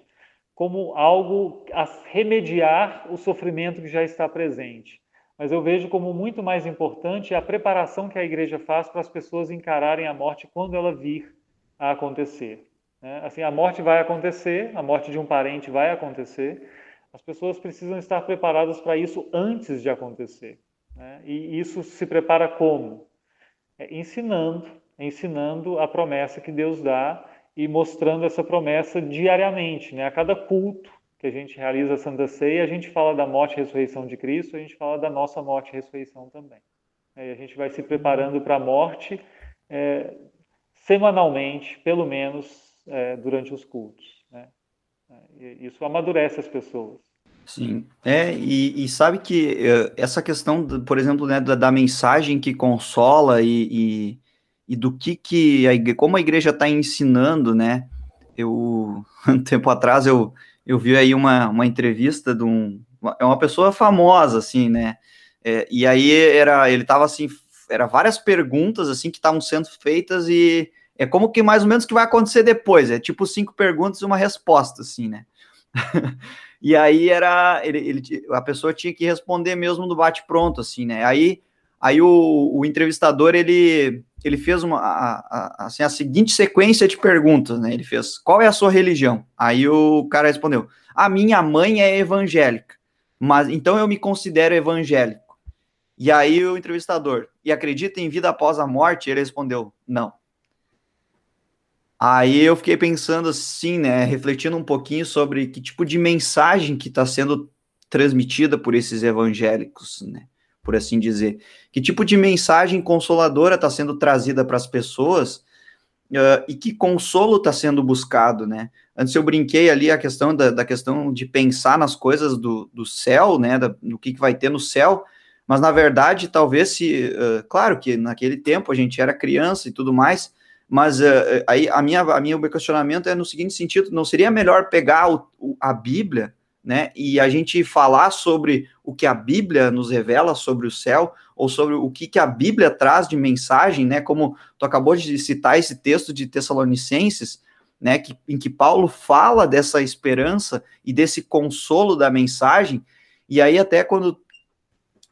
como algo a remediar o sofrimento que já está presente. Mas eu vejo como muito mais importante a preparação que a igreja faz para as pessoas encararem a morte quando ela vir a acontecer. Né? Assim, a morte vai acontecer, a morte de um parente vai acontecer. As pessoas precisam estar preparadas para isso antes de acontecer. Né? E isso se prepara como? É, ensinando, ensinando a promessa que Deus dá e mostrando essa promessa diariamente, né? A cada culto que a gente realiza a Santa Ceia, a gente fala da morte e ressurreição de Cristo, a gente fala da nossa morte e ressurreição também. E a gente vai se preparando para a morte é, semanalmente, pelo menos é, durante os cultos. Né? Isso amadurece as pessoas. Sim, é, e, e sabe que uh, essa questão, por exemplo, né, da, da, mensagem que consola e, e, e, do que que, a igreja, como a igreja está ensinando, né, eu, um tempo atrás, eu, eu vi aí uma, uma entrevista de um, é uma pessoa famosa, assim, né, é, e aí era, ele tava assim, era várias perguntas, assim, que estavam sendo feitas e é como que mais ou menos que vai acontecer depois, é tipo cinco perguntas e uma resposta, assim, né, E aí era ele, ele, a pessoa tinha que responder mesmo do bate pronto assim, né? Aí aí o, o entrevistador ele ele fez uma a, a, assim a seguinte sequência de perguntas, né? Ele fez: "Qual é a sua religião?". Aí o cara respondeu: "A minha mãe é evangélica, mas então eu me considero evangélico". E aí o entrevistador: "E acredita em vida após a morte?". Ele respondeu: "Não". Aí eu fiquei pensando assim, né, refletindo um pouquinho sobre que tipo de mensagem que está sendo transmitida por esses evangélicos, né, por assim dizer. Que tipo de mensagem consoladora está sendo trazida para as pessoas uh, e que consolo está sendo buscado, né? Antes eu brinquei ali a questão da, da questão de pensar nas coisas do, do céu, né, da, no que, que vai ter no céu, mas na verdade, talvez se, uh, claro que naquele tempo a gente era criança e tudo mais, mas uh, aí a minha, a minha, o meu questionamento é no seguinte sentido: não seria melhor pegar o, a Bíblia, né, e a gente falar sobre o que a Bíblia nos revela sobre o céu, ou sobre o que, que a Bíblia traz de mensagem, né, como tu acabou de citar esse texto de Tessalonicenses, né, que, em que Paulo fala dessa esperança e desse consolo da mensagem, e aí até quando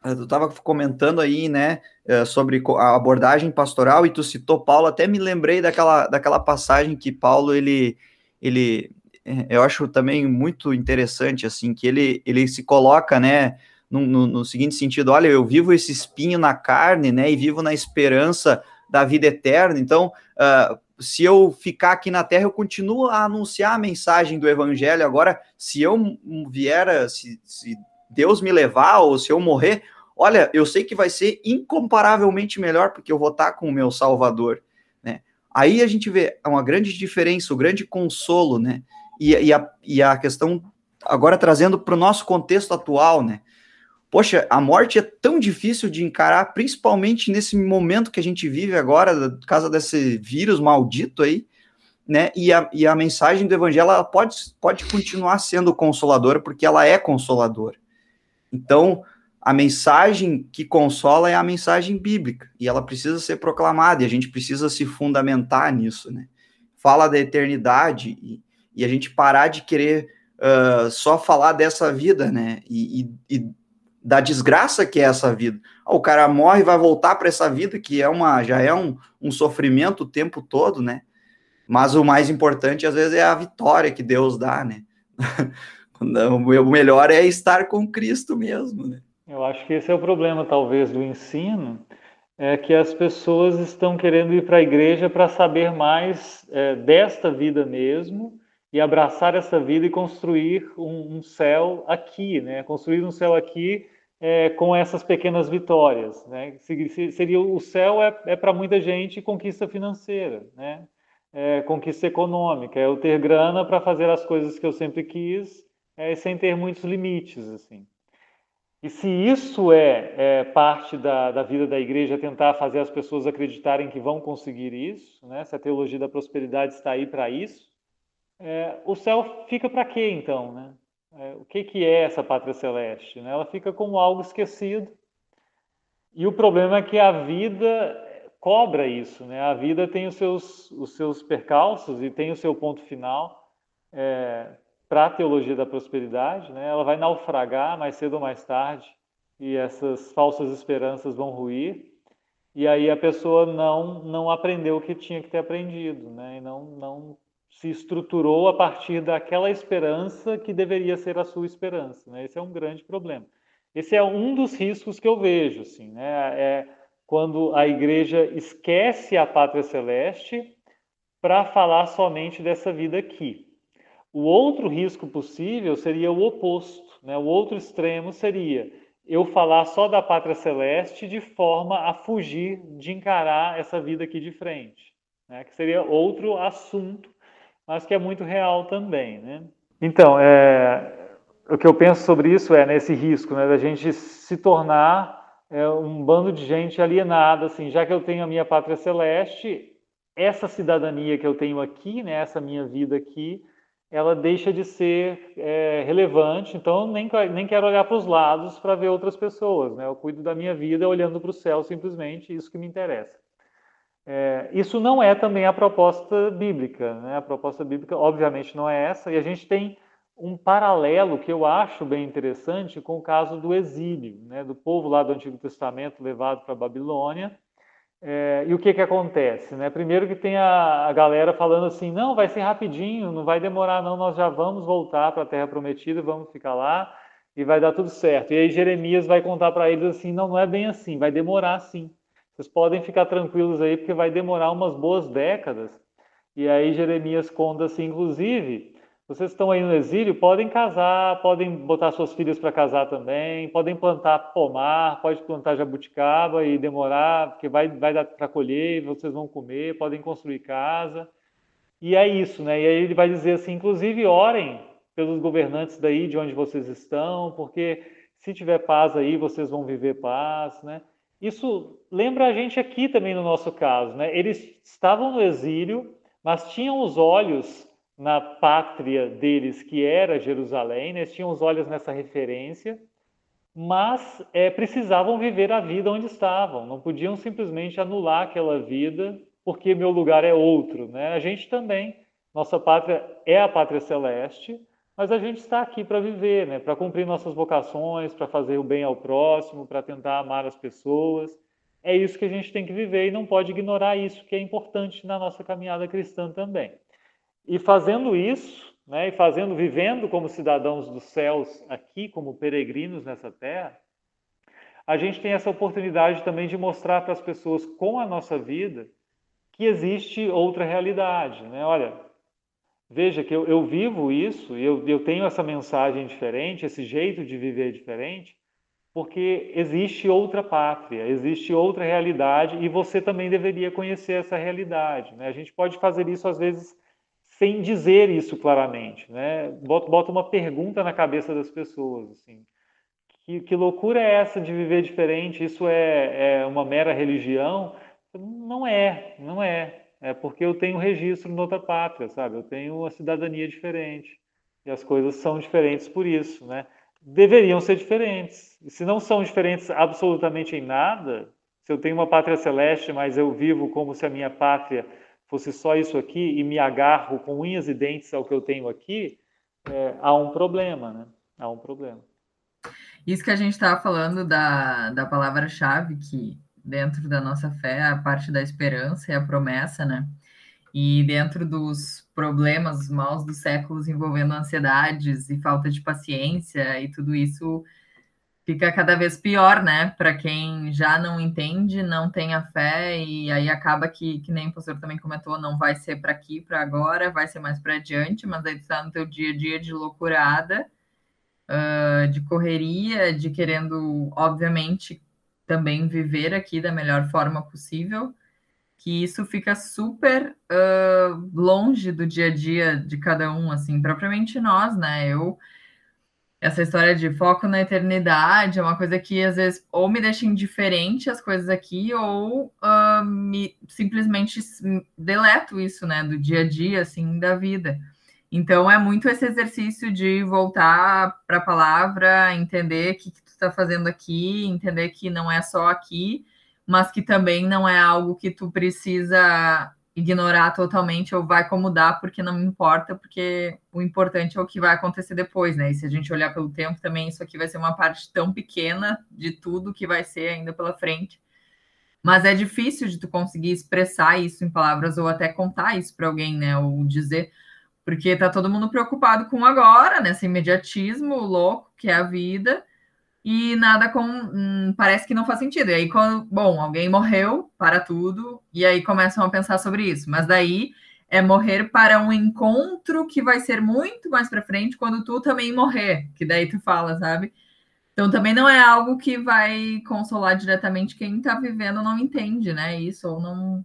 tu estava comentando aí, né, eh, sobre a abordagem pastoral e tu citou Paulo, até me lembrei daquela, daquela passagem que Paulo, ele, ele, eh, eu acho também muito interessante, assim, que ele, ele se coloca, né, no, no, no seguinte sentido, olha, eu vivo esse espinho na carne, né, e vivo na esperança da vida eterna, então, uh, se eu ficar aqui na terra, eu continuo a anunciar a mensagem do evangelho, agora, se eu vier, se, se Deus me levar, ou se eu morrer, olha, eu sei que vai ser incomparavelmente melhor, porque eu vou estar com o meu Salvador, né? Aí a gente vê uma grande diferença, o um grande consolo, né? E, e, a, e a questão, agora trazendo para o nosso contexto atual, né? Poxa, a morte é tão difícil de encarar, principalmente nesse momento que a gente vive agora, por causa desse vírus maldito aí, né? E a, e a mensagem do evangelho ela pode, pode continuar sendo consoladora, porque ela é consoladora. Então, a mensagem que consola é a mensagem bíblica, e ela precisa ser proclamada, e a gente precisa se fundamentar nisso, né? Fala da eternidade, e, e a gente parar de querer uh, só falar dessa vida, né? E, e, e, da desgraça que é essa vida. o cara morre e vai voltar para essa vida, que é uma, já é um, um sofrimento o tempo todo, né? Mas o mais importante, às vezes, é a vitória que Deus dá, né? o melhor é estar com Cristo mesmo, né? Eu acho que esse é o problema, talvez, do ensino, é que as pessoas estão querendo ir para a igreja para saber mais é, desta vida mesmo e abraçar essa vida e construir um, um céu aqui, né? Construir um céu aqui é, com essas pequenas vitórias, né? Seria o céu é, é para muita gente conquista financeira, né? É, conquista econômica, é eu ter grana para fazer as coisas que eu sempre quis é, sem ter muitos limites, assim. E se isso é, é parte da, da, vida da igreja, tentar fazer as pessoas acreditarem que vão conseguir isso, né? se a teologia da prosperidade está aí para isso, é, o céu fica para quê então? Né? É, o que, que é essa pátria celeste? Né? Ela fica como algo esquecido. E o problema é que a vida cobra isso. Né? A vida tem os seus, os seus percalços e tem o seu ponto final. É, para a teologia da prosperidade, né? ela vai naufragar mais cedo ou mais tarde e essas falsas esperanças vão ruir e aí a pessoa não não aprendeu o que tinha que ter aprendido, né? E não não se estruturou a partir daquela esperança que deveria ser a sua esperança, né? Esse é um grande problema. Esse é um dos riscos que eu vejo, assim, né? É quando a igreja esquece a pátria celeste para falar somente dessa vida aqui. O outro risco possível seria o oposto, né? o outro extremo seria eu falar só da pátria celeste de forma a fugir de encarar essa vida aqui de frente, né? que seria outro assunto, mas que é muito real também. Né? Então, é, o que eu penso sobre isso é nesse risco né, da gente se tornar é, um bando de gente alienada, assim, já que eu tenho a minha pátria celeste, essa cidadania que eu tenho aqui, né, essa minha vida aqui, ela deixa de ser é, relevante, então nem, nem quero olhar para os lados para ver outras pessoas, né? Eu cuido da minha vida olhando para o céu simplesmente, isso que me interessa. É, isso não é também a proposta bíblica, né? A proposta bíblica, obviamente, não é essa, e a gente tem um paralelo que eu acho bem interessante com o caso do exílio, né? Do povo lá do Antigo Testamento levado para a Babilônia, é, e o que, que acontece? Né? Primeiro que tem a, a, galera falando assim, não, vai ser rapidinho, não vai demorar não, nós já vamos voltar para a Terra Prometida, vamos ficar lá e vai dar tudo certo. E aí Jeremias vai contar para eles assim, não, não é bem assim, vai demorar sim. Vocês podem ficar tranquilos aí, porque vai demorar umas boas décadas. E aí Jeremias conta assim, inclusive, vocês estão aí no exílio, podem casar, podem botar suas filhas para casar também, podem plantar pomar, pode plantar jabuticaba e demorar, porque vai, vai dar para colher, vocês vão comer, podem construir casa. E é isso, né? E aí ele vai dizer assim, inclusive orem pelos governantes daí de onde vocês estão, porque se tiver paz aí, vocês vão viver paz, né? Isso lembra a gente aqui também no nosso caso, né? Eles estavam no exílio, mas tinham os olhos na pátria deles, que era Jerusalém, né? eles tinham os olhos nessa referência, mas é, precisavam viver a vida onde estavam, não podiam simplesmente anular aquela vida porque meu lugar é outro. Né? A gente também, nossa pátria é a pátria celeste, mas a gente está aqui para viver, né? para cumprir nossas vocações, para fazer o bem ao próximo, para tentar amar as pessoas. É isso que a gente tem que viver e não pode ignorar isso, que é importante na nossa caminhada cristã também. E fazendo isso, né, e fazendo, vivendo como cidadãos dos céus aqui, como peregrinos nessa terra, a gente tem essa oportunidade também de mostrar para as pessoas com a nossa vida que existe outra realidade. Né? Olha, veja que eu, eu vivo isso, eu, eu tenho essa mensagem diferente, esse jeito de viver diferente, porque existe outra pátria, existe outra realidade e você também deveria conhecer essa realidade. Né? A gente pode fazer isso às vezes sem dizer isso claramente, né? Bota, bota uma pergunta na cabeça das pessoas, assim. Que, que loucura é essa de viver diferente? Isso é, é uma mera religião? Não é, não é. É porque eu tenho registro em outra pátria, sabe? Eu tenho uma cidadania diferente. E as coisas são diferentes por isso, né? Deveriam ser diferentes. E se não são diferentes absolutamente em nada, se eu tenho uma pátria celeste, mas eu vivo como se a minha pátria fosse só isso aqui e me agarro com unhas e dentes ao que eu tenho aqui, é, há um problema, né? Há um problema. Isso que a gente estava falando da, da palavra-chave, que dentro da nossa fé, a parte da esperança e a promessa, né? E dentro dos problemas, maus dos séculos envolvendo ansiedades e falta de paciência e tudo isso, fica cada vez pior, né? Para quem já não entende, não tem a fé, e aí acaba que, que nem o professor também comentou, não vai ser para aqui, para agora, vai ser mais para adiante, mas aí tu tá no teu dia a dia de loucurada, uh, de correria, de querendo, obviamente, também viver aqui da melhor forma possível, que isso fica super uh, longe do dia a dia de cada um, assim, propriamente nós, né? Eu essa história de foco na eternidade é uma coisa que às vezes ou me deixa indiferente as coisas aqui ou uh, me simplesmente deleto isso, né, do dia a dia, assim, da vida. Então é muito esse exercício de voltar para a palavra, entender que, está fazendo aqui, entender que não é só aqui, mas que também não é algo que tu precisa ignorar totalmente ou vai como dá, porque não me importa, porque o importante é o que vai acontecer depois, né? E se a gente olhar pelo tempo também, isso aqui vai ser uma parte tão pequena de tudo que vai ser ainda pela frente. Mas é difícil de tu conseguir expressar isso em palavras ou até contar isso para alguém, né? Ou dizer, porque tá todo mundo preocupado com agora, nesse imediatismo louco que é a vida e nada com. Hum, parece que não faz sentido. E aí, quando, bom, alguém morreu, para tudo, e aí começam a pensar sobre isso. Mas daí é morrer para um encontro que vai ser muito mais para frente quando tu também morrer, que daí tu fala, sabe? Então também não é algo que vai consolar diretamente quem está vivendo não entende, né? Isso ou não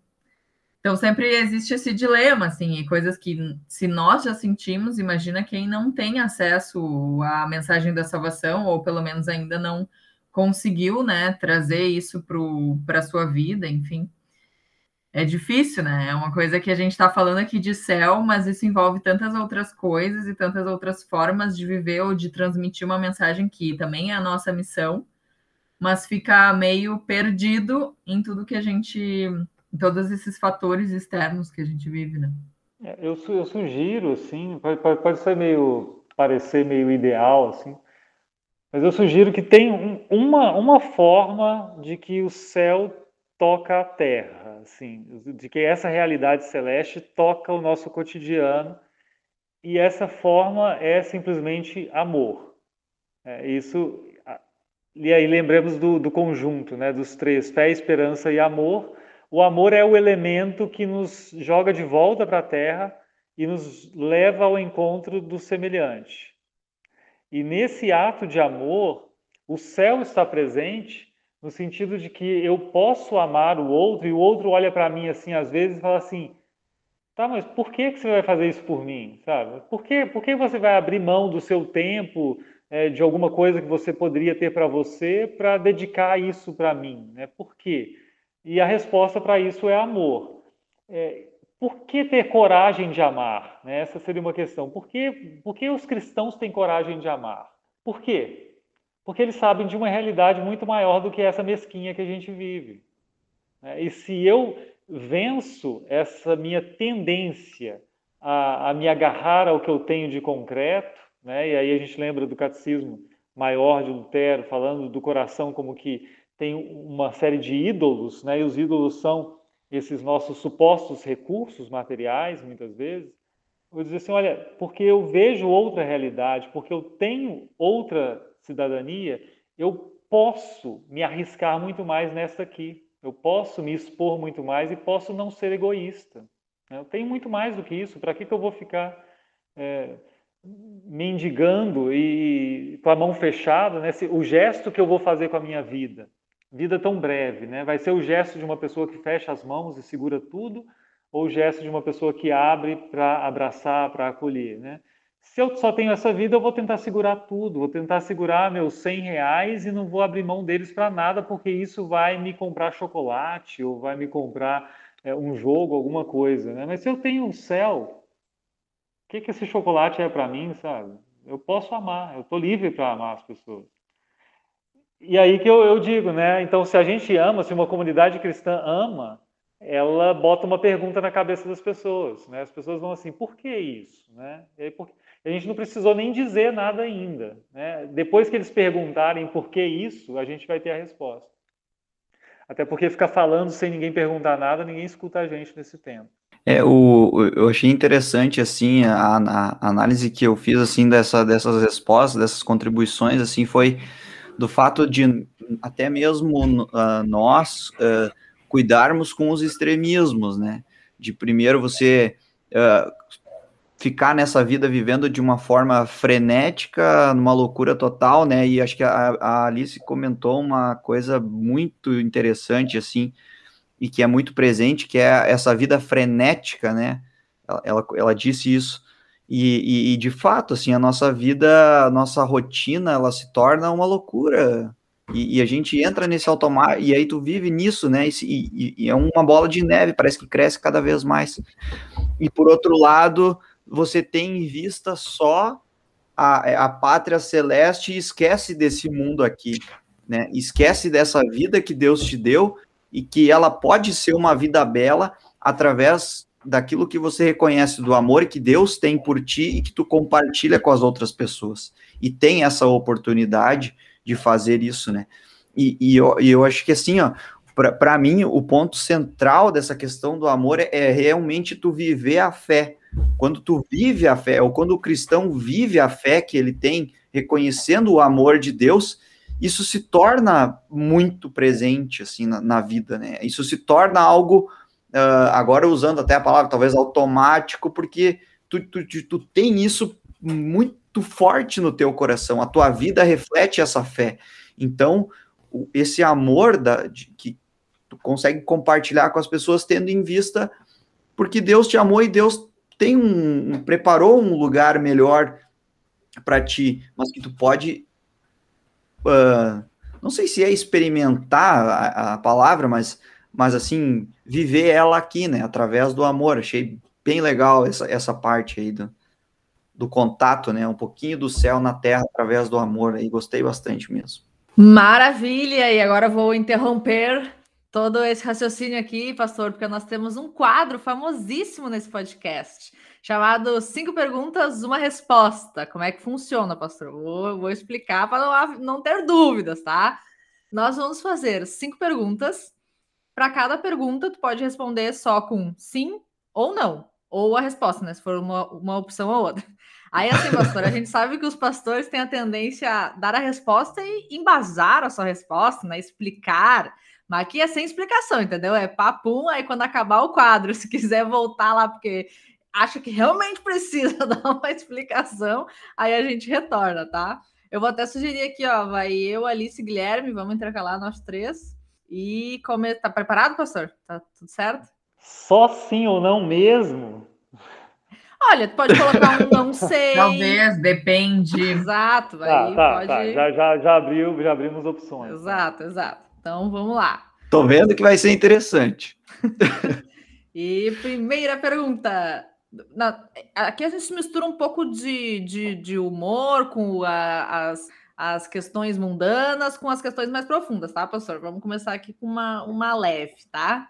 então sempre existe esse dilema, assim, e coisas que se nós já sentimos, imagina quem não tem acesso à mensagem da salvação, ou pelo menos ainda não conseguiu, né, trazer isso para a sua vida, enfim. É difícil, né? É uma coisa que a gente está falando aqui de céu, mas isso envolve tantas outras coisas e tantas outras formas de viver ou de transmitir uma mensagem que também é a nossa missão, mas fica meio perdido em tudo que a gente todos esses fatores externos que a gente vive, né? É, eu, eu sugiro, assim, pode, pode ser meio, parecer meio ideal, assim, mas eu sugiro que tem um, uma, uma forma de que o céu toca a terra, assim, de que essa realidade celeste toca o nosso cotidiano e essa forma é simplesmente amor. É, isso e aí lembremos do, do conjunto, né, dos três fé, esperança e amor O amor é o elemento que nos joga de volta para a terra e nos leva ao encontro do semelhante. E nesse ato de amor, o céu está presente no sentido de que eu posso amar o outro e o outro olha para mim assim às vezes e fala assim: Tá, mas por que, que você vai fazer isso por mim, sabe? Por que, por que você vai abrir mão do seu tempo, é, de alguma coisa que você poderia ter para você, para dedicar isso para mim? Né? Por quê? E a resposta para isso é amor. É, por que ter coragem de amar? Né? Essa seria uma questão. Por que, por que os cristãos têm coragem de amar? Por quê? Porque eles sabem de uma realidade muito maior do que essa mesquinha que a gente vive. Né? E se eu venço essa minha tendência a, a, me agarrar ao que eu tenho de concreto, né? e aí a gente lembra do catecismo maior de Lutero, falando do coração como que tem uma série de ídolos, né? e os ídolos são esses nossos supostos recursos materiais, muitas vezes. Vou dizer assim: olha, porque eu vejo outra realidade, porque eu tenho outra cidadania, eu posso me arriscar muito mais nessa aqui. Eu posso me expor muito mais e posso não ser egoísta. Né? Eu tenho muito mais do que isso. Para que, que eu vou ficar é, mendigando e com a mão fechada? Né? O gesto que eu vou fazer com a minha vida, vida tão breve, né? vai ser o gesto de uma pessoa que fecha as mãos e segura tudo, ou o gesto de uma pessoa que abre para abraçar, para acolher, né? Se eu só tenho essa vida, eu vou tentar segurar tudo, vou tentar segurar meus 100 reais e não vou abrir mão deles para nada, porque isso vai me comprar chocolate ou vai me comprar é, um jogo, alguma coisa. Né? Mas se eu tenho o um céu, o que, que esse chocolate é para mim, sabe? Eu posso amar, eu estou livre para amar as pessoas. E aí que eu, eu digo, né? Então, se a gente ama, se uma comunidade cristã ama, ela bota uma pergunta na cabeça das pessoas, né? As pessoas vão assim, por que isso, né? Aí, por... A gente não precisou nem dizer nada ainda, né? Depois que eles perguntarem por que isso, a gente vai ter a resposta. Até porque ficar falando sem ninguém perguntar nada, ninguém escuta a gente nesse tempo. É, o, eu achei interessante, assim, a, a análise que eu fiz, assim, dessa, dessas respostas, dessas contribuições, assim, foi do fato de até mesmo uh, nós uh, cuidarmos com os extremismos, né? De primeiro você uh, ficar nessa vida vivendo de uma forma frenética, numa loucura total, né? E acho que a, a Alice comentou uma coisa muito interessante, assim, e que é muito presente, que é essa vida frenética, né? Ela, ela, ela disse isso. E, e, e, de fato, assim, a nossa vida, a nossa rotina, ela se torna uma loucura. E, e a gente entra nesse automático, e aí tu vive nisso, né? E, é uma bola de neve, parece que cresce cada vez mais. E por outro lado, você tem em vista só a, é, a pátria celeste e esquece desse mundo aqui, né? Esquece dessa vida que Deus te deu e que ela pode ser uma vida bela através daquilo que você reconhece do amor que Deus tem por ti e que tu compartilha com as outras pessoas. E tem essa oportunidade de fazer isso, né? E, e, eu, eu acho que assim, ó, para mim, o ponto central dessa questão do amor é, é realmente tu viver a fé, quando tu vive a fé, ou quando o cristão vive a fé que ele tem, reconhecendo o amor de Deus, isso se torna muito presente, assim, na, na vida, né? Isso se torna algo, uh, agora usando até a palavra, talvez automático, porque tu, tu, tu, tem isso muito forte no teu coração, a tua vida reflete essa fé. Então, esse amor da, de, que tu consegue compartilhar com as pessoas, tendo em vista porque Deus te amou e Deus tem um, preparou um lugar melhor para ti, mas que tu pode, uh, não sei se é experimentar a, a, palavra, mas, mas assim viver ela aqui, né, através do amor. Achei bem legal essa, essa parte aí do, do contato, né, um pouquinho do céu na terra através do amor. Aí gostei bastante mesmo. Maravilha! E agora vou interromper todo esse raciocínio aqui, pastor, porque nós temos um quadro famosíssimo nesse podcast, chamado Cinco Perguntas, Uma Resposta. Como é que funciona, pastor? Vou, vou explicar para não, não ter dúvidas, tá? Nós vamos fazer cinco perguntas. Para cada pergunta, tu pode responder só com sim ou não, ou a resposta, né? Se for uma, uma opção ou outra. Aí, assim, pastor, a gente sabe que os pastores têm a tendência a dar a resposta e embasar a sua resposta, né? Explicar Mas aqui é sem explicação, entendeu? É papum, aí quando acabar o quadro, se quiser voltar lá, porque acha que realmente precisa dar uma explicação, aí a gente retorna, tá? Eu vou até sugerir aqui, ó, vai eu, Alice e Guilherme, vamos intercalar nós três. E come... tá preparado, pastor? Tá tudo certo? Só sim ou não mesmo? Olha, pode colocar um não sei. Talvez, depende. Exato, Tá, aí tá, pode. tá. Já, já, já abriu, já abrimos opções. Exato, exato. Então vamos lá. Tô vendo que vai ser interessante. E primeira pergunta. Na- aqui a gente mistura um pouco de, de, de humor com a- as, as questões mundanas com as questões mais profundas, tá, pastor? Vamos começar aqui com uma, uma leve, tá?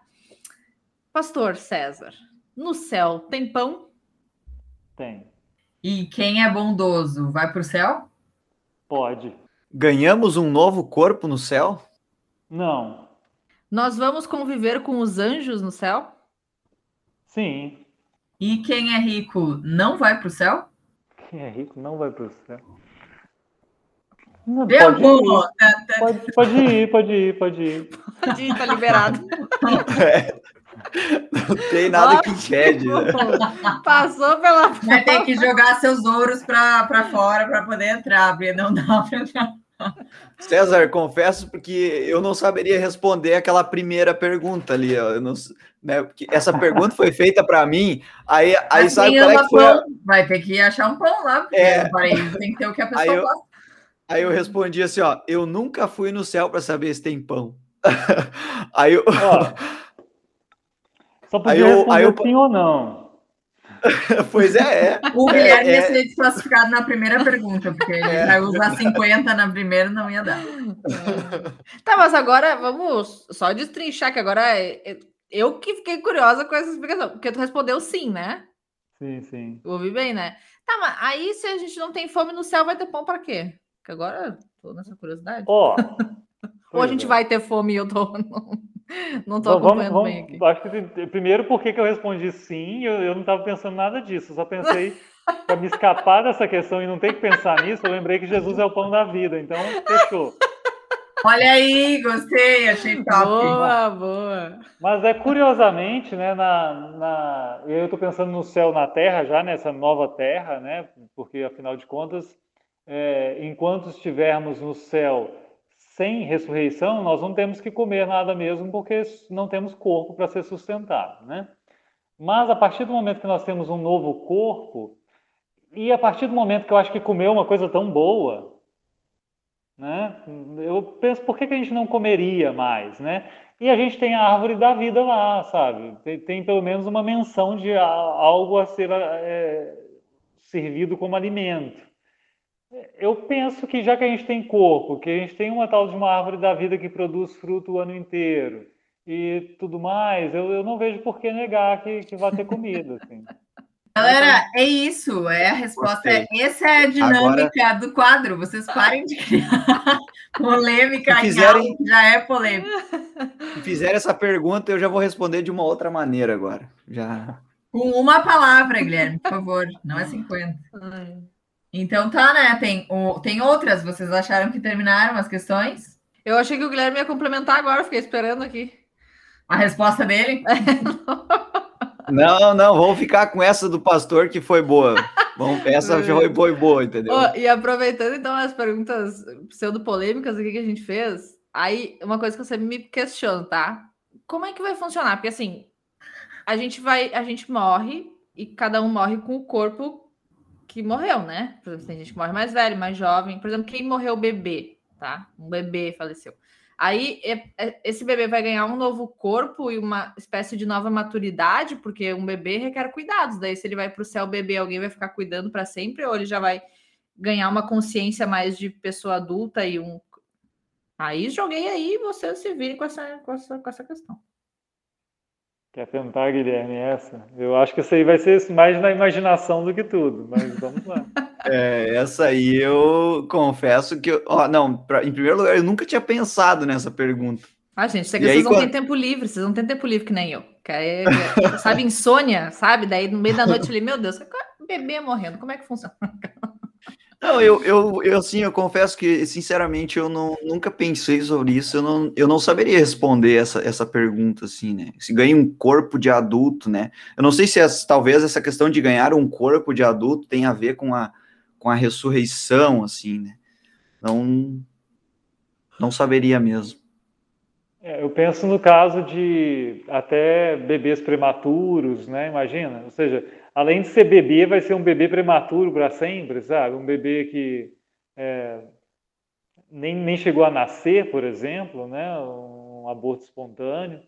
Pastor César, no céu tem pão? Tem. E quem é bondoso vai para o céu? Pode. Ganhamos um novo corpo no céu? Não. Nós vamos conviver com os anjos no céu? Sim. E quem é rico não vai para o céu? Quem é rico não vai para o céu. Não, pode, ir, pode, pode ir, pode ir, pode ir. Pode ir, tá liberado. Não tem nada que impede. né? Passou pela Vai ter que jogar seus ouros para fora para poder entrar, porque não dá para entrar. César, confesso porque eu não saberia responder aquela primeira pergunta ali. Eu não, né, porque essa pergunta foi feita para mim. Aí, aí Mas sabe qual é que foi? pão Vai ter que achar um pão lá, porque É. tem que ter o que a pessoa eu- gosta. Aí eu respondi assim, ó, eu nunca fui no céu para saber se tem pão. aí eu, Ó, só podia Aí eu- responder aí eu- sim ou não. pois é, é. O Guilherme É, ia é. ser desclassificado na primeira pergunta, porque ele É. vai usar 50 na primeira, não ia dar. Tá, mas agora vamos só destrinchar que agora é- é- eu que fiquei curiosa com essa explicação, porque tu respondeu sim, né? Sim, sim. Ouvi bem, né? Tá, mas aí se a gente não tem fome no céu, vai ter pão para quê? Que agora tô nessa curiosidade. Ó. Ou a gente vai ter fome e eu tô não, Vamos- acompanhando vamos- bem aqui. Acho que tem- primeiro porque que eu respondi sim, eu, eu não estava pensando nada disso, eu só pensei para me escapar dessa questão e não ter que pensar nisso, eu lembrei que Jesus é o pão da vida, então fechou. Olha aí, gostei, achei top. Boa, boa. Mas é curiosamente, né, na, na, eu estou pensando no céu na terra já, nessa nova terra, né, porque afinal de contas, é, enquanto estivermos no céu sem ressurreição, nós não temos que comer nada mesmo, porque não temos corpo para ser sustentado, né? Mas a partir do momento que nós temos um novo corpo, e a partir do momento que eu acho que comer é uma coisa tão boa, né? Eu penso, por que, que a gente não comeria mais, né? E a gente tem a árvore da vida lá, sabe? Tem, tem pelo menos uma menção de algo a ser é, servido como alimento. Eu penso que já que a gente tem corpo, que a gente tem uma tal de uma árvore da vida que produz fruto o ano inteiro e tudo mais, eu, eu não vejo por que negar que, que vai ter comida. Assim. Galera, é isso, é a resposta. É, essa é a dinâmica do quadro. Vocês parem de criar polêmica, Se em quiserem- algo que já é polêmica. Se fizer essa pergunta, eu já vou responder de uma outra maneira agora. Já. Com uma palavra, Guilherme, por favor. Não é 50. Ai. Então tá, né? Tem, o- tem outras. Vocês acharam que terminaram as questões? Eu achei que o Guilherme ia complementar agora, fiquei esperando aqui. A resposta dele? Não, não, vamos ficar com essa do pastor que foi boa. Vamos, essa já foi boa, boa, entendeu? Ô, e aproveitando então as perguntas pseudo-polêmicas aqui que a gente fez, aí uma coisa que eu sempre me questiono, tá? Como é que vai funcionar? Porque assim, a gente vai, a gente morre e cada um morre com o corpo que morreu, né? Por exemplo, tem gente que morre mais velho, mais jovem. Por exemplo, quem morreu bebê, tá? Um bebê faleceu. Aí é- é- esse bebê vai ganhar um novo corpo e uma espécie de nova maturidade, porque um bebê requer cuidados. Daí, se ele vai para o céu bebê, alguém vai ficar cuidando para sempre, ou ele já vai ganhar uma consciência mais de pessoa adulta e um. Aí joguei aí, vocês se virem com essa, com essa, com essa questão. Quer perguntar, Guilherme, essa? Eu acho que isso aí vai ser mais na imaginação do que tudo, mas vamos lá. É, essa aí eu confesso que. eu- Ó, não, pra- em primeiro lugar, eu nunca tinha pensado nessa pergunta. Ah, gente, isso é E que aí, vocês não quando- têm tempo livre, vocês não têm tempo livre que nem eu. Que aí, é- sabe, insônia, sabe? Daí no meio da noite eu falei, meu Deus, bebê morrendo, como é que funciona? Não, eu, eu, eu, assim, eu confesso que, sinceramente, eu não, nunca pensei sobre isso, eu não, eu não saberia responder essa, essa pergunta, assim, né? Se ganha um corpo de adulto, né? Eu não sei se as, talvez essa questão de ganhar um corpo de adulto tem a ver com a, com a ressurreição, assim, né? Não, não saberia mesmo. É, eu penso no caso de até bebês prematuros, né? Imagina, ou seja, além de ser bebê, vai ser um bebê prematuro para sempre, sabe? Um bebê que é, nem, nem chegou a nascer, por exemplo, né? Um aborto espontâneo.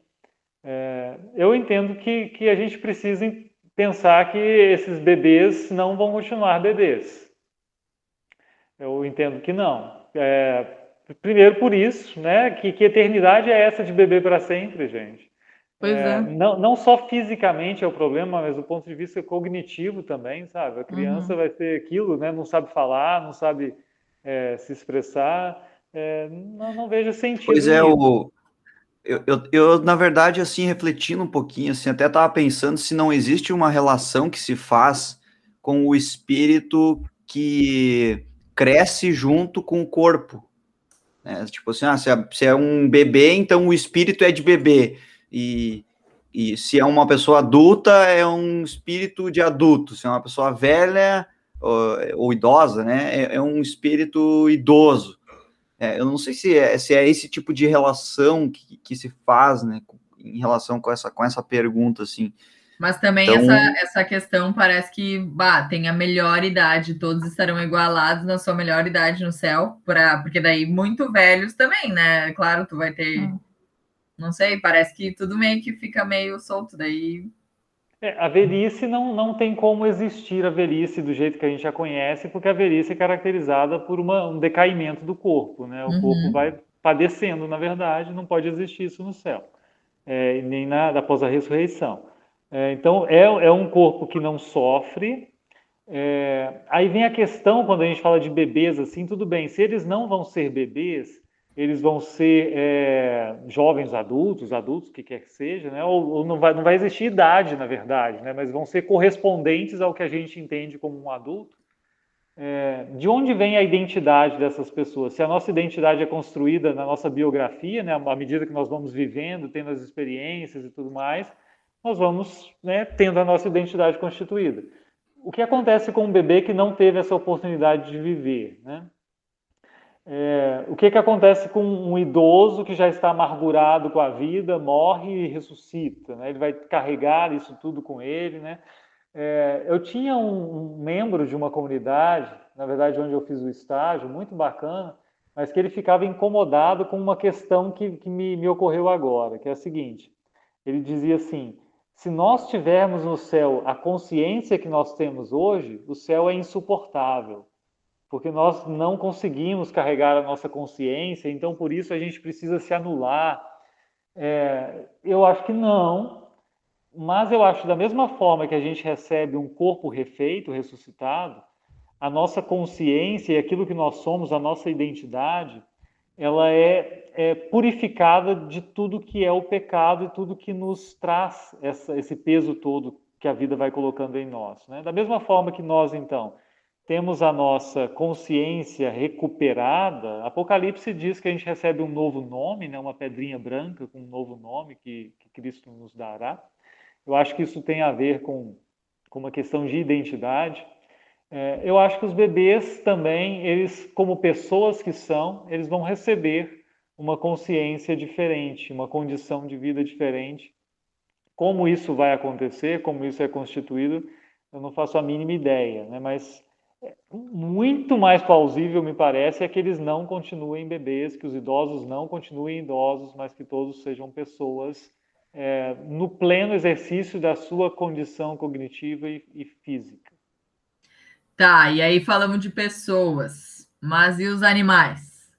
É, eu entendo que, que a gente precisa pensar que esses bebês não vão continuar bebês. Eu entendo que não. É, Primeiro por isso, né? Que, que eternidade é essa de beber para sempre, gente? Pois é. é. Não, não só fisicamente é o problema, mas do ponto de vista cognitivo também, sabe? A criança uhum. vai ter aquilo, né? Não sabe falar, não sabe é, se expressar. É, não, não, vejo sentido. Pois é, o, eu, eu, eu, na verdade, assim, refletindo um pouquinho, assim, até estava pensando se não existe uma relação que se faz com o espírito que cresce junto com o corpo. Né? Tipo assim, ah, se, é, se é um bebê, então o espírito é de bebê. E, e se é uma pessoa adulta, é um espírito de adulto. Se é uma pessoa velha ou, ou idosa, né? É, é, um espírito idoso. É, eu não sei se é, se é esse tipo de relação que, que se faz, né? Em relação com essa, com essa pergunta, assim. Mas também então... essa, essa questão parece que bah, tem a melhor idade, todos estarão igualados na sua melhor idade no céu, pra, porque daí muito velhos também, né? Claro, tu vai ter. Hum. Não sei, parece que tudo meio que fica meio solto, daí. É, a velhice não, não tem como existir a velhice do jeito que a gente já conhece, porque a velhice é caracterizada por uma, um decaimento do corpo, né? O uhum. corpo vai padecendo, na verdade, não pode existir isso no céu, é, nem na, após a ressurreição. É, então, é, é um corpo que não sofre. É, aí vem a questão, quando a gente fala de bebês, assim, tudo bem, se eles não vão ser bebês, eles vão ser é, jovens adultos, adultos, que quer que seja, né? ou, ou, não, vai, não vai existir idade, na verdade, né? mas vão ser correspondentes ao que a gente entende como um adulto. É, de onde vem a identidade dessas pessoas? Se a nossa identidade é construída na nossa biografia, né, à medida que nós vamos vivendo, tendo as experiências e tudo mais, nós vamos né, tendo a nossa identidade constituída. O que acontece com um bebê que não teve essa oportunidade de viver? Né? É, o que, que acontece com um idoso que já está amargurado com a vida, morre e ressuscita? Né? Ele vai carregar isso tudo com ele. Né? É, eu tinha um, um, membro de uma comunidade, na verdade, onde eu fiz o estágio, muito bacana, mas que ele ficava incomodado com uma questão que, que me, me ocorreu agora, que é a seguinte: ele dizia assim se nós tivermos no céu a consciência que nós temos hoje, o céu é insuportável, porque nós não conseguimos carregar a nossa consciência, então por isso a gente precisa se anular. É, eu acho que não, mas eu acho da mesma forma que a gente recebe um corpo refeito, ressuscitado, a nossa consciência e aquilo que nós somos, a nossa identidade, ela é, é, purificada de tudo que é o pecado e tudo que nos traz essa, esse peso todo que a vida vai colocando em nós. Né? Da mesma forma que nós, então, temos a nossa consciência recuperada, Apocalipse diz que a gente recebe um novo nome, né? uma pedrinha branca com um novo nome que, que Cristo nos dará. Eu acho que isso tem a ver com, com uma questão de identidade. É, eu acho que os bebês também, eles, como pessoas que são, eles vão receber uma consciência diferente, uma condição de vida diferente. Como isso vai acontecer, como isso é constituído, eu não faço a mínima ideia, né? mas muito mais plausível, me parece, é que eles não continuem bebês, que os idosos não continuem idosos, mas que todos sejam pessoas é, no pleno exercício da sua condição cognitiva e, e física. Tá, e aí falamos de pessoas, mas e os animais?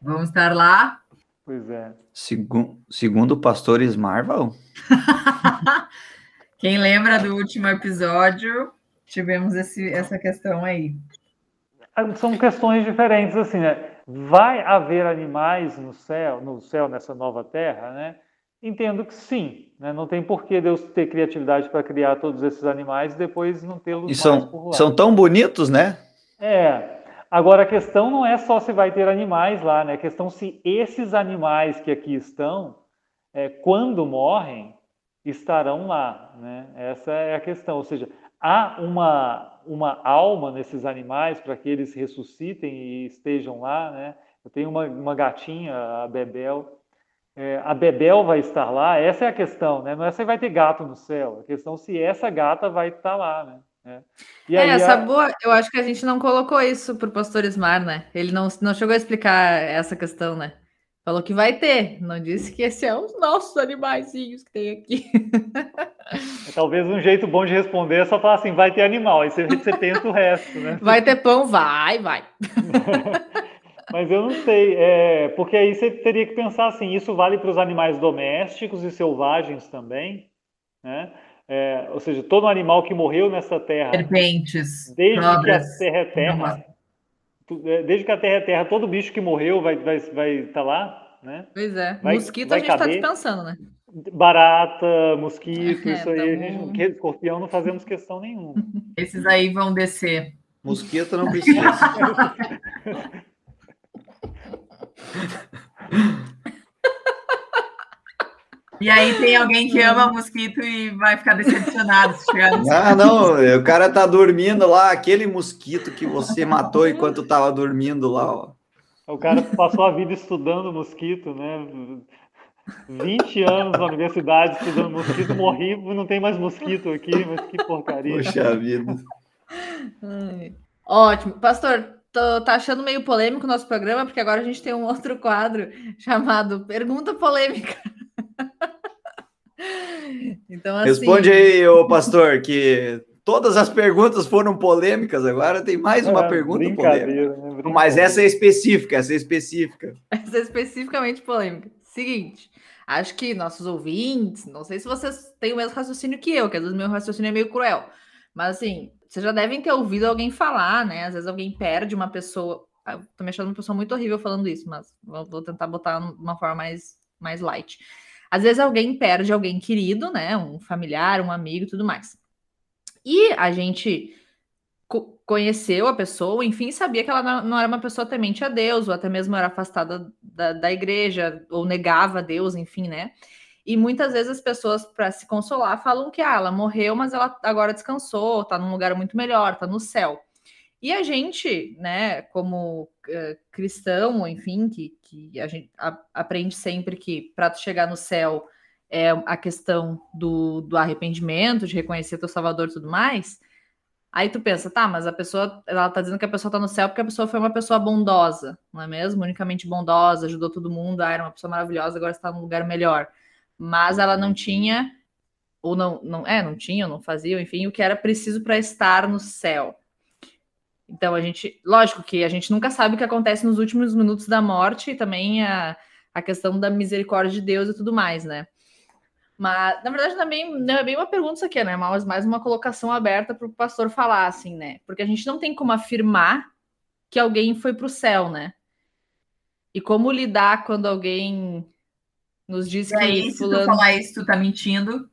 Vão estar lá? Pois é. Segundo, segundo Pastores Marvel? Quem lembra do último episódio, tivemos esse, essa questão aí. Ah, são questões diferentes, assim, né? Vai haver animais no céu, no céu, nessa nova terra, né? Entendo que sim. Né? Não tem por que Deus ter criatividade para criar todos esses animais e depois não tê-los são, por lá. São tão bonitos, né? É. Agora, a questão não é só se vai ter animais lá, né? A questão se esses animais que aqui estão, é, quando morrem, estarão lá, né? Essa é a questão. Ou seja, há uma, uma alma nesses animais para que eles ressuscitem e estejam lá, né? Eu tenho uma, uma gatinha, a Bebel. É, a Bebel vai estar lá? Essa é a questão, né? Não é se vai ter gato no céu. A questão é se essa gata vai estar lá, né? É, e é essa a... boa, eu acho que a gente não colocou isso para o pastor Ismar, né? Ele não, não chegou a explicar essa questão, né? Falou que vai ter, não disse que esse é os nossos animaizinhos que tem aqui. Talvez um jeito bom de responder é só falar assim: vai ter animal, aí você, você pensa o resto, né? Vai ter pão, vai, vai. Mas eu não sei, é, porque aí você teria que pensar assim: isso vale para os animais domésticos e selvagens também, né? É, ou seja, todo animal que morreu nessa terra. Serpentes. Desde que a terra é terra. É, desde que a terra é terra, todo bicho que morreu vai estar vai, vai tá lá, né? Pois é. Vai, mosquito vai a gente está dispensando, né? Barata, mosquito, é, isso aí, a gente, escorpião não fazemos questão nenhuma. Esses aí vão descer. Mosquito não precisa. E aí tem alguém que ama mosquito e vai ficar decepcionado se chegar no Ah, não, o cara tá dormindo lá, aquele mosquito que você matou enquanto tava dormindo lá, ó. O cara passou a vida estudando mosquito, né? 20 anos na universidade estudando mosquito, morri não tem mais mosquito aqui, mas que porcaria. Poxa vida. Ótimo. Pastor, tô, tá achando meio polêmico o nosso programa, porque agora a gente tem um outro quadro chamado Pergunta Polêmica. Então, assim... Responde aí, ô pastor, que todas as perguntas foram polêmicas, agora tem mais uma é, pergunta polêmica. Né? Mas essa é específica, essa é específica. Essa é especificamente polêmica. Seguinte, acho que nossos ouvintes, não sei se vocês têm o mesmo raciocínio que eu, que às vezes meu raciocínio é meio cruel, mas assim, vocês já devem ter ouvido alguém falar, né? Às vezes alguém perde uma pessoa. Eu ah, tô me achando uma pessoa muito horrível falando isso, mas vou tentar botar de uma forma mais, mais light. Às vezes alguém perde alguém querido, né? Um familiar, um amigo tudo mais. E a gente co conheceu a pessoa, enfim, sabia que ela não, era uma pessoa temente a Deus, ou até mesmo era afastada da, da igreja, ou negava a Deus, enfim, né? E muitas vezes as pessoas, para se consolar, falam que ah, ela morreu, mas ela agora descansou, tá num lugar muito melhor, tá no céu. E a gente, né, como uh, cristão, enfim, que, que a gente a, aprende sempre que para chegar no céu é a questão do, do arrependimento, de reconhecer teu Salvador e tudo mais. Aí tu pensa, tá, mas a pessoa, ela tá dizendo que a pessoa tá no céu porque a pessoa foi uma pessoa bondosa, não é mesmo? Unicamente bondosa, ajudou todo mundo, ah, era uma pessoa maravilhosa, agora está num lugar melhor. Mas ela não tinha, ou não, não é, não tinha, não fazia, enfim, o que era preciso para estar no céu. Então a gente, lógico que a gente nunca sabe o que acontece nos últimos minutos da morte e também a, a questão da misericórdia de Deus e tudo mais, né? Mas, na verdade, também não é bem uma pergunta isso aqui, né? Mas mais uma colocação aberta para o pastor falar, assim, né? Porque a gente não tem como afirmar que alguém foi para o céu, né? E como lidar quando alguém nos diz e que. Aí, fulano... se tu falar isso, tu tá mentindo?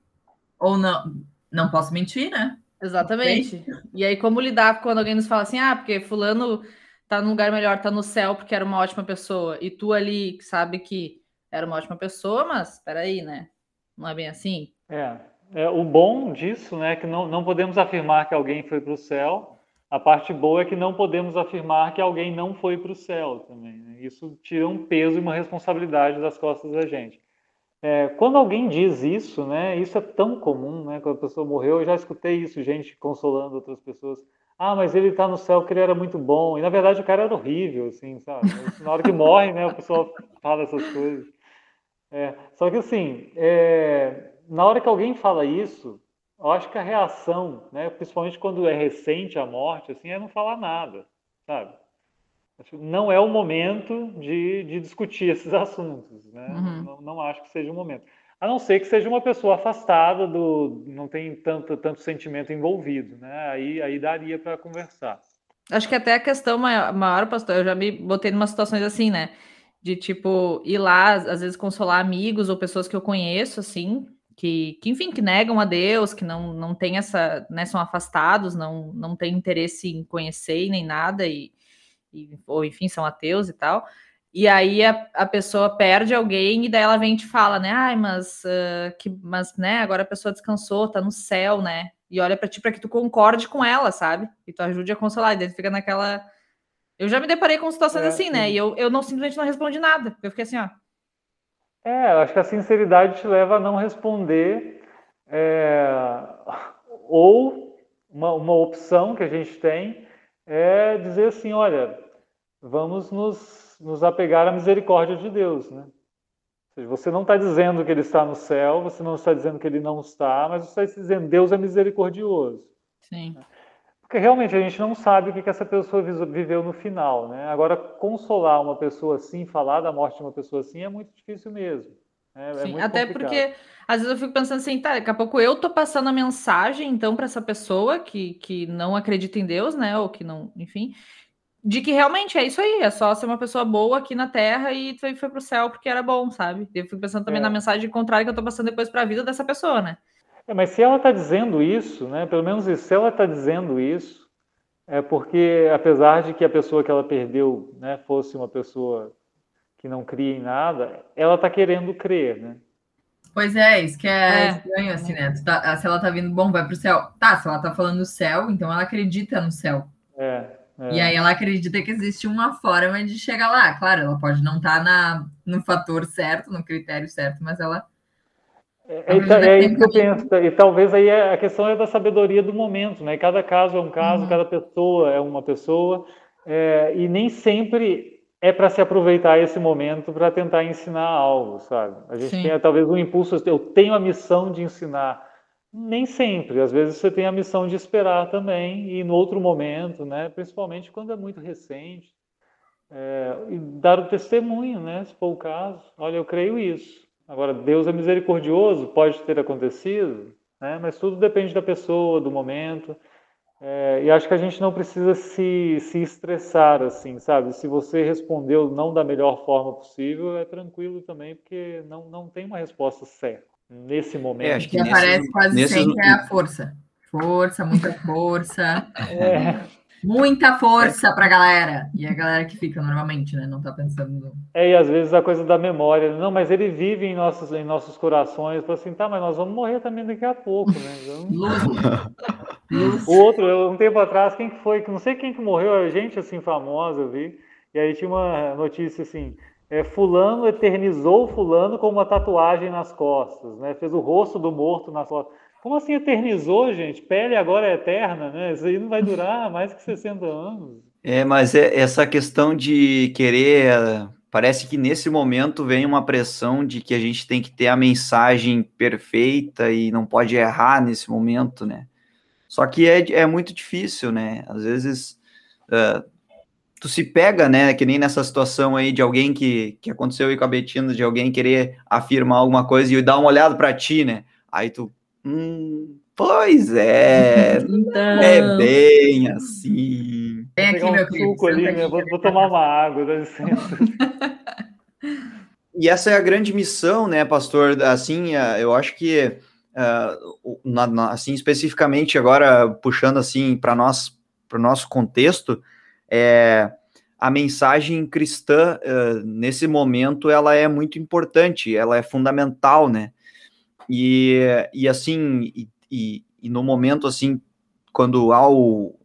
Ou não? Não posso mentir, né? Exatamente. E aí, como lidar quando alguém nos fala assim, ah, porque fulano tá num lugar melhor, tá no céu porque era uma ótima pessoa, e tu ali sabe que era uma ótima pessoa, mas peraí, né? Não é bem assim? É. é o bom disso, né, é que não, não podemos afirmar que alguém foi para o céu. A parte boa é que não podemos afirmar que alguém não foi para o céu também. Né? Isso tira um peso e uma responsabilidade das costas da gente. É, quando alguém diz isso, né, isso é tão comum, né, quando a pessoa morreu, eu já escutei isso, gente consolando outras pessoas. Ah, mas ele está no céu porque ele era muito bom. E na verdade o cara era horrível, assim, sabe? Na hora que morre, né, o pessoal fala essas coisas. É, só que assim, é, na hora que alguém fala isso, eu acho que a reação, né, principalmente quando é recente a morte, assim, é não falar nada, sabe? Não é o momento de, de discutir esses assuntos, né? Uhum. Não, não, acho que seja o momento. A não ser que seja uma pessoa afastada do, não tem tanto, tanto sentimento envolvido, né? Aí, aí daria para conversar. Acho que até a questão maior, maior, pastor, eu já me botei em umas situações assim, né? De tipo, ir lá, às vezes consolar amigos ou pessoas que eu conheço, assim, que, que enfim, que negam a Deus, que não, não tem essa, né, são afastados, não, não tem interesse em conhecer nem nada, e, ou enfim, são ateus e tal. E aí a, a pessoa perde alguém e daí ela vem e te fala, né? Ai, mas, uh, que, mas né, agora a pessoa descansou, tá no céu, né? E olha para ti para que tu concorde com ela, sabe? E tu ajude a consolar. E daí fica naquela. Eu já me deparei com situações é, assim, né? E eu, eu não simplesmente não respondi nada. Eu fiquei assim, ó. É, eu acho que a sinceridade te leva a não responder. É... Ou uma, uma opção que a gente tem é dizer assim: olha, vamos nos, nos apegar à misericórdia de Deus, né? seja, você não está dizendo que ele está no céu, você não está dizendo que ele não está, mas você está dizendo Deus é misericordioso. Sim. Porque realmente a gente não sabe o que, que essa pessoa viveu no final, né? Agora, consolar uma pessoa assim, falar da morte de uma pessoa assim, é muito difícil mesmo. É, é Sim, é até complicado. porque às vezes eu fico pensando assim, tá, daqui a pouco eu tô passando a mensagem então para essa pessoa que, que não acredita em Deus, né, ou que não, enfim, de que realmente é isso aí, é só ser uma pessoa boa aqui na Terra e foi, foi pro céu porque era bom, sabe? Eu fico pensando também é. na mensagem contrária que eu tô passando depois para a vida dessa pessoa, né? É, mas se ela está dizendo isso, né? Pelo menos se ela está dizendo isso, é porque apesar de que a pessoa que ela perdeu, né, fosse uma pessoa que não cria em nada, ela está querendo crer, né? Pois é, isso que é, é. estranho, assim, né? Tá, se ela tá vindo, bom, vai pro céu. Tá, se ela tá falando do céu, então ela acredita no céu. É. É. E aí ela acredita que existe uma forma de chegar lá. Claro, ela pode não estar tá na, no fator certo, no critério certo, mas ela. É, é, é isso que eu penso. E talvez aí a questão é da sabedoria do momento, né? Cada caso é um caso, uhum. cada pessoa é uma pessoa, é, e nem sempre é para se aproveitar esse momento para tentar ensinar algo, sabe? A gente Sim. tem talvez um impulso, eu tenho a missão de ensinar. Nem sempre, às vezes você tem a missão de esperar também, e no outro momento, né, principalmente quando é muito recente, é, e dar o testemunho, né, se for o caso. Olha, eu creio isso. Agora, Deus é misericordioso, pode ter acontecido, né, mas tudo depende da pessoa, do momento. É, e acho que a gente não precisa se, se estressar assim, sabe? Se você respondeu não da melhor forma possível, é tranquilo também, porque não, não tem uma resposta certa nesse momento. É, acho que, aparece quase nesses... sempre é a força. Força, muita força. é. Muita força para a galera. E a galera que fica normalmente, né? Não tá pensando. É, e às vezes a coisa da memória. Não, mas ele vive em nossos, em nossos corações. Fala assim, tá, mas nós vamos morrer também daqui a pouco, né? Então... o outro, um tempo atrás, quem que foi? Não sei quem que morreu, gente assim famosa, eu vi. E aí tinha uma notícia assim: é, fulano eternizou fulano com uma tatuagem nas costas, né? Fez o rosto do morto nas costas. Como assim eternizou, gente? Pele agora é eterna, né? Isso aí não vai durar mais que 60 anos. É, mas é essa questão de querer. Parece que nesse momento vem uma pressão de que a gente tem que ter a mensagem perfeita e não pode errar nesse momento, né? Só que é, é muito difícil, né? Às vezes uh, tu se pega, né, que nem nessa situação aí de alguém que, que aconteceu aí com a Betina, de alguém querer afirmar alguma coisa e dar uma olhada para ti, né? Aí tu, hum, pois é, então... é bem assim. Vem aqui, meu um suco ali, né? Vou, vou, tomar uma água, dá licença. e essa é a grande missão, né, pastor? Assim, eh, eu acho que, uh, na, na, assim, especificamente agora, puxando assim para nós, para o nosso contexto, é, a mensagem cristã uh, nesse momento ela é muito importante, ela é fundamental, né? E, e assim, e, e, e no momento assim, quando há o,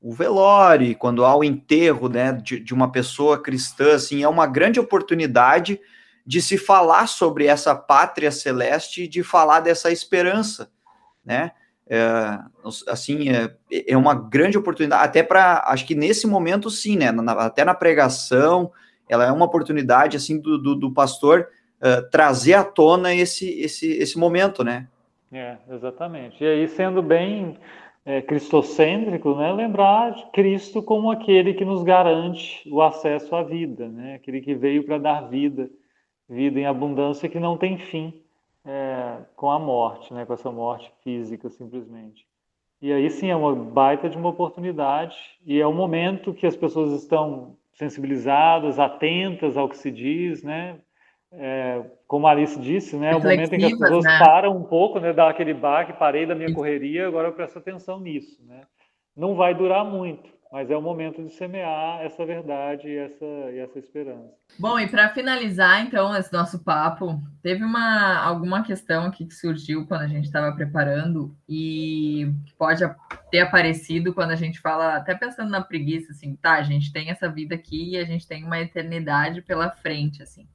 o velório, quando há o enterro, né, de, de uma pessoa cristã, assim, é uma grande oportunidade de se falar sobre essa pátria celeste e de falar dessa esperança, né? É, assim, é, é, uma grande oportunidade, até para, acho que nesse momento sim, né, na, até na pregação, ela é uma oportunidade, assim, do, do, do pastor uh, trazer à tona esse, esse, esse momento, né? É, exatamente. E aí, sendo bem é, cristocêntrico, né, lembrar de Cristo como aquele que nos garante o acesso à vida, né, aquele que veio para dar vida, vida em abundância que não tem fim é, com a morte, né, com essa morte física simplesmente. E aí sim é uma baita de uma oportunidade e é um momento que as pessoas estão sensibilizadas, atentas ao que se diz, né? É, como a Alice disse, né? É o momento em que as pessoas né? param um pouco, né? Dá aquele baque, parei da minha correria, agora eu presto atenção nisso, né? Não vai durar muito. Mas é o momento de semear essa verdade e essa, e essa esperança. Bom, e para finalizar, então, esse nosso papo, teve uma alguma questão aqui que surgiu quando a gente estava preparando e pode ter aparecido quando a gente fala, até pensando na preguiça, assim, tá, a gente tem essa vida aqui e a gente tem uma eternidade pela frente, assim.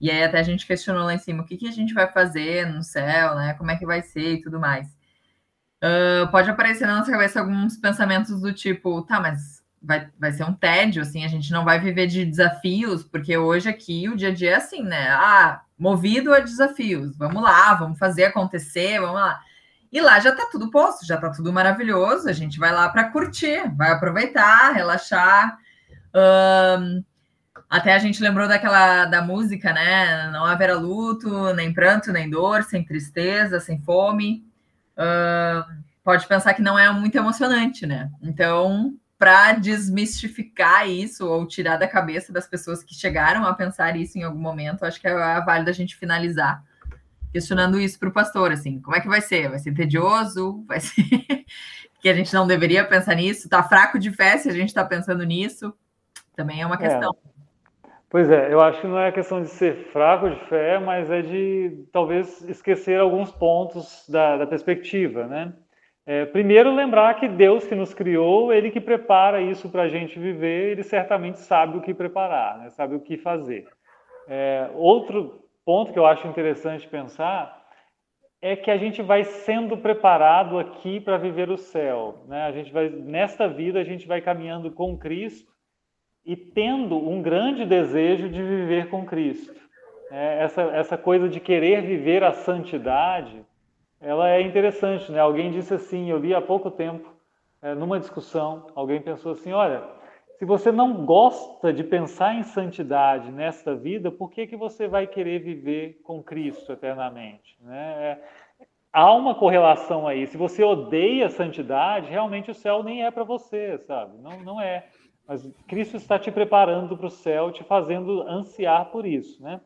E aí até a gente questionou lá em cima, o que, que a gente vai fazer no céu, né? Como é que vai ser e tudo mais. Uh, pode aparecer na nossa cabeça alguns pensamentos do tipo, tá, mas vai, vai ser um tédio, assim, a gente não vai viver de desafios, porque hoje aqui o dia a dia é assim, né? Ah, movido a desafios, vamos lá, vamos fazer acontecer, vamos lá. E lá já tá tudo posto, já tá tudo maravilhoso, a gente vai lá para curtir, vai aproveitar, relaxar. Um, até a gente lembrou daquela da música, né? Não haverá luto, nem pranto, nem dor, sem tristeza, sem fome uh, pode pensar que não é muito emocionante, né? Então, para desmistificar isso ou tirar da cabeça das pessoas que chegaram a pensar isso em algum momento, acho que é válido a gente finalizar questionando isso para o pastor, assim, como é que vai ser? Vai ser tedioso? Vai ser que a gente não deveria pensar nisso? Tá fraco de fé se a gente está pensando nisso? Também é uma é. questão. É. Pois é, eu acho que não é questão de ser fraco de fé, mas é de talvez esquecer alguns pontos da, da perspectiva, né? É, primeiro, lembrar que Deus que nos criou, Ele que prepara isso para a gente viver, Ele certamente sabe o que preparar, né? sabe o que fazer. É, outro ponto que eu acho interessante pensar é que a gente vai sendo preparado aqui para viver o céu. Né? A gente vai, nesta vida, a gente vai caminhando com Cristo e tendo um grande desejo de viver com Cristo. É, essa, essa coisa de querer viver a santidade, ela é interessante, né? Alguém disse assim, eu li há pouco tempo, é, numa discussão, alguém pensou assim, olha, se você não gosta de pensar em santidade nesta vida, por que, que você vai querer viver com Cristo eternamente? Né? É, há uma correlação aí. Se você odeia a santidade, realmente o céu nem é para você, sabe? Não, não é. Mas Cristo está te preparando para o céu, te fazendo ansiar por isso, né?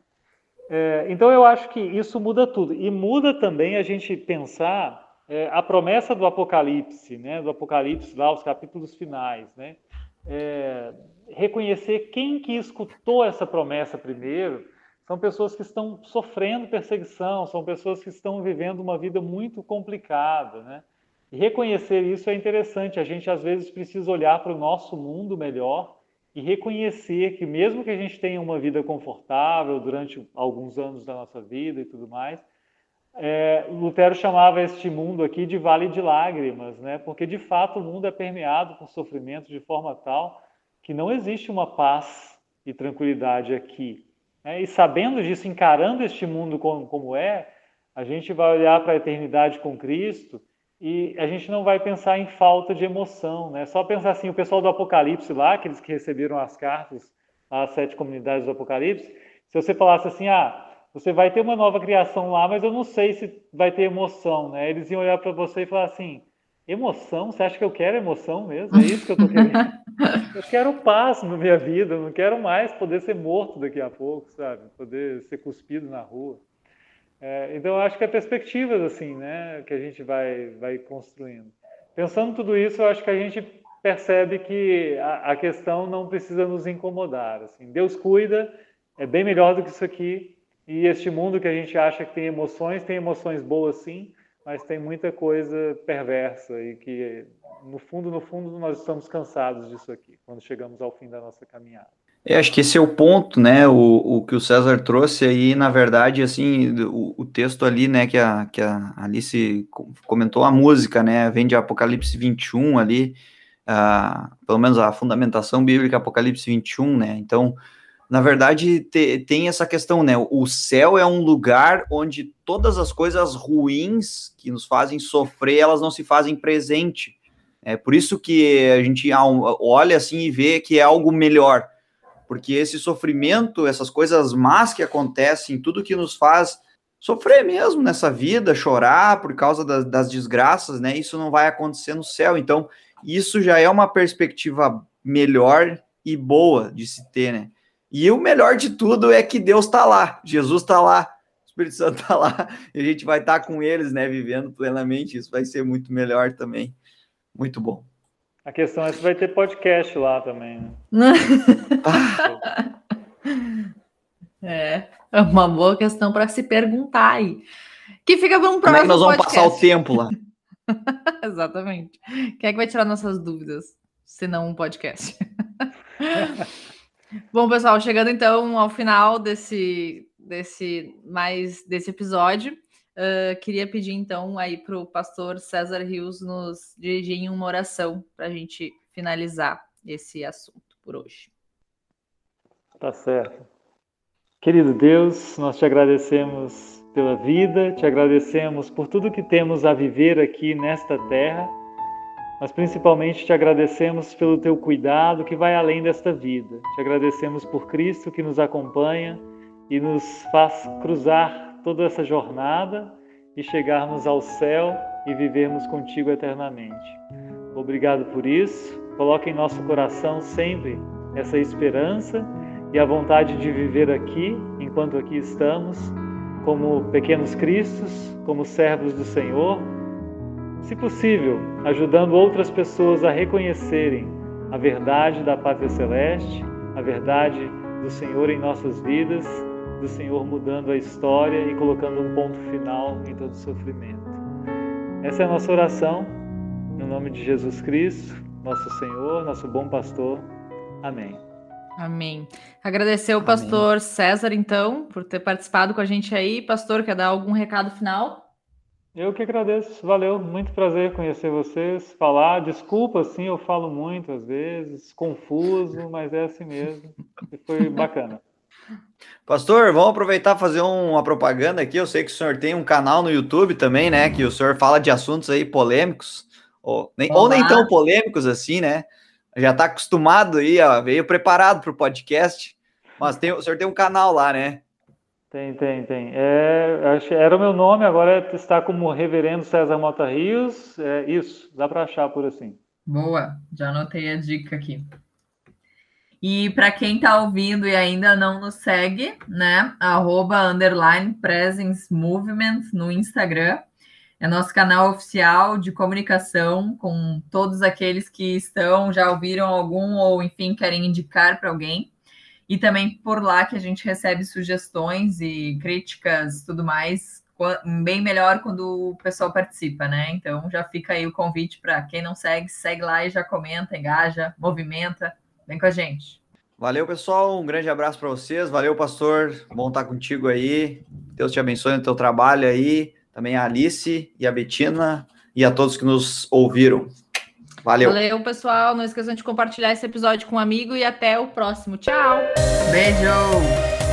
É, então eu acho que isso muda tudo e muda também a gente pensar é, a promessa do Apocalipse, né? Do Apocalipse lá os capítulos finais, né? É, reconhecer quem que escutou essa promessa primeiro são pessoas que estão sofrendo perseguição, são pessoas que estão vivendo uma vida muito complicada, né? E reconhecer isso é interessante. A gente às vezes precisa olhar para o nosso mundo melhor e reconhecer que mesmo que a gente tenha uma vida confortável durante alguns anos da nossa vida e tudo mais, é, Lutero chamava este mundo aqui de vale de lágrimas, né? Porque de fato o mundo é permeado por sofrimento de forma tal que não existe uma paz e tranquilidade aqui. Né? E sabendo disso, encarando este mundo como, como é, a gente vai olhar para a eternidade com Cristo e a gente não vai pensar em falta de emoção, né? Só pensar assim, o pessoal do Apocalipse lá, aqueles que receberam as cartas, as sete comunidades do Apocalipse, se você falasse assim, ah, você vai ter uma nova criação lá, mas eu não sei se vai ter emoção, né? Eles iam olhar para você e falar assim, emoção? Você acha que eu quero emoção mesmo? É isso que eu tô querendo? eu quero paz na minha vida, eu não quero mais poder ser morto daqui a pouco, sabe? Poder ser cuspido na rua. É, então, acho que é perspectivas assim, né, que a gente vai, vai construindo. Pensando tudo isso, eu acho que a gente percebe que a, a questão não precisa nos incomodar. Assim. Deus cuida, é bem melhor do que isso aqui. E este mundo que a gente acha que tem emoções, tem emoções boas sim, mas tem muita coisa perversa e que, no fundo, no fundo, nós estamos cansados disso aqui, quando chegamos ao fim da nossa caminhada. É, acho que esse é o ponto, né? O, o que o César trouxe aí, na verdade, assim, o, o texto ali, né, que a, que a Alice comentou, a música, né, vem de Apocalipse 21 ali, uh, pelo menos a fundamentação bíblica, Apocalipse 21, né? Então, na verdade, te, tem essa questão, né? O céu é um lugar onde todas as coisas ruins que nos fazem sofrer, elas não se fazem presente. É por isso que a gente olha assim e vê que é algo melhor porque esse sofrimento, essas coisas más que acontecem, tudo que nos faz sofrer mesmo nessa vida, chorar por causa das, das desgraças, né? Isso não vai acontecer no céu. Então, isso já é uma perspectiva melhor e boa de se ter, né? E o melhor de tudo é que Deus está lá, Jesus está lá, o Espírito Santo está lá, e a gente vai estar tá com eles, né? Vivendo plenamente. Isso vai ser muito melhor também. Muito bom. A questão é se vai ter podcast lá também, né? é, é uma boa questão para se perguntar aí. Que fica para um próximo Como é que nós vamos podcast. passar o tempo lá? Exatamente. Quem é que vai tirar nossas dúvidas, se não um podcast? Bom, pessoal, chegando então ao final desse, desse mais desse episódio, uh, queria pedir então aí para o pastor César Rios nos dirigir em uma oração para a gente finalizar esse assunto por hoje. Tá certo. Querido Deus, nós te agradecemos pela vida, te agradecemos por tudo que temos a viver aqui nesta terra, mas principalmente te agradecemos pelo teu cuidado que vai além desta vida. Te agradecemos por Cristo que nos acompanha e nos faz cruzar toda essa jornada e chegarmos ao céu e vivermos contigo eternamente. Obrigado por isso. Coloque em nosso coração sempre essa esperança e a vontade de viver aqui, enquanto aqui estamos, como pequenos cristos, como servos do Senhor, se possível, ajudando outras pessoas a reconhecerem a verdade da pátria celeste, a verdade do Senhor em nossas vidas, do Senhor mudando a história e colocando um ponto final em todo sofrimento. Essa é a nossa oração, no nome de Jesus Cristo, nosso Senhor, nosso bom pastor. Amém. Amém. Agradecer o pastor Amém. César, então, por ter participado com a gente aí. Pastor, quer dar algum recado final? Eu que agradeço, valeu, muito prazer conhecer vocês, falar. Desculpa, sim, eu falo muito às vezes, confuso, mas é assim mesmo. E foi bacana. Pastor, vamos aproveitar e fazer uma propaganda aqui. Eu sei que o senhor tem um canal no YouTube também, né? Que o senhor fala de assuntos aí polêmicos, ou nem, ou nem tão polêmicos assim, né? Já está acostumado aí, ó, veio preparado para o podcast. Mas tem, o senhor tem um canal lá, né? Tem, tem, tem. É, era o meu nome, agora está como Reverendo César Mota Rios. É isso, dá para achar por assim. Boa, já anotei a dica aqui. E para quem está ouvindo e ainda não nos segue, né? Arroba underline presence movement no Instagram. É nosso canal oficial de comunicação com todos aqueles que estão, já ouviram algum ou, enfim, querem indicar para alguém. E também por lá que a gente recebe sugestões e críticas tudo mais, bem melhor quando o pessoal participa, né? Então já fica aí o convite para quem não segue, segue lá e já comenta, engaja, movimenta. Vem com a gente. Valeu, pessoal. Um grande abraço para vocês. Valeu, pastor. Bom estar contigo aí. Deus te abençoe no teu trabalho aí também a Alice e a Betina e a todos que nos ouviram. Valeu. Valeu, pessoal. Não esqueçam de compartilhar esse episódio com um amigo e até o próximo. Tchau. Beijo.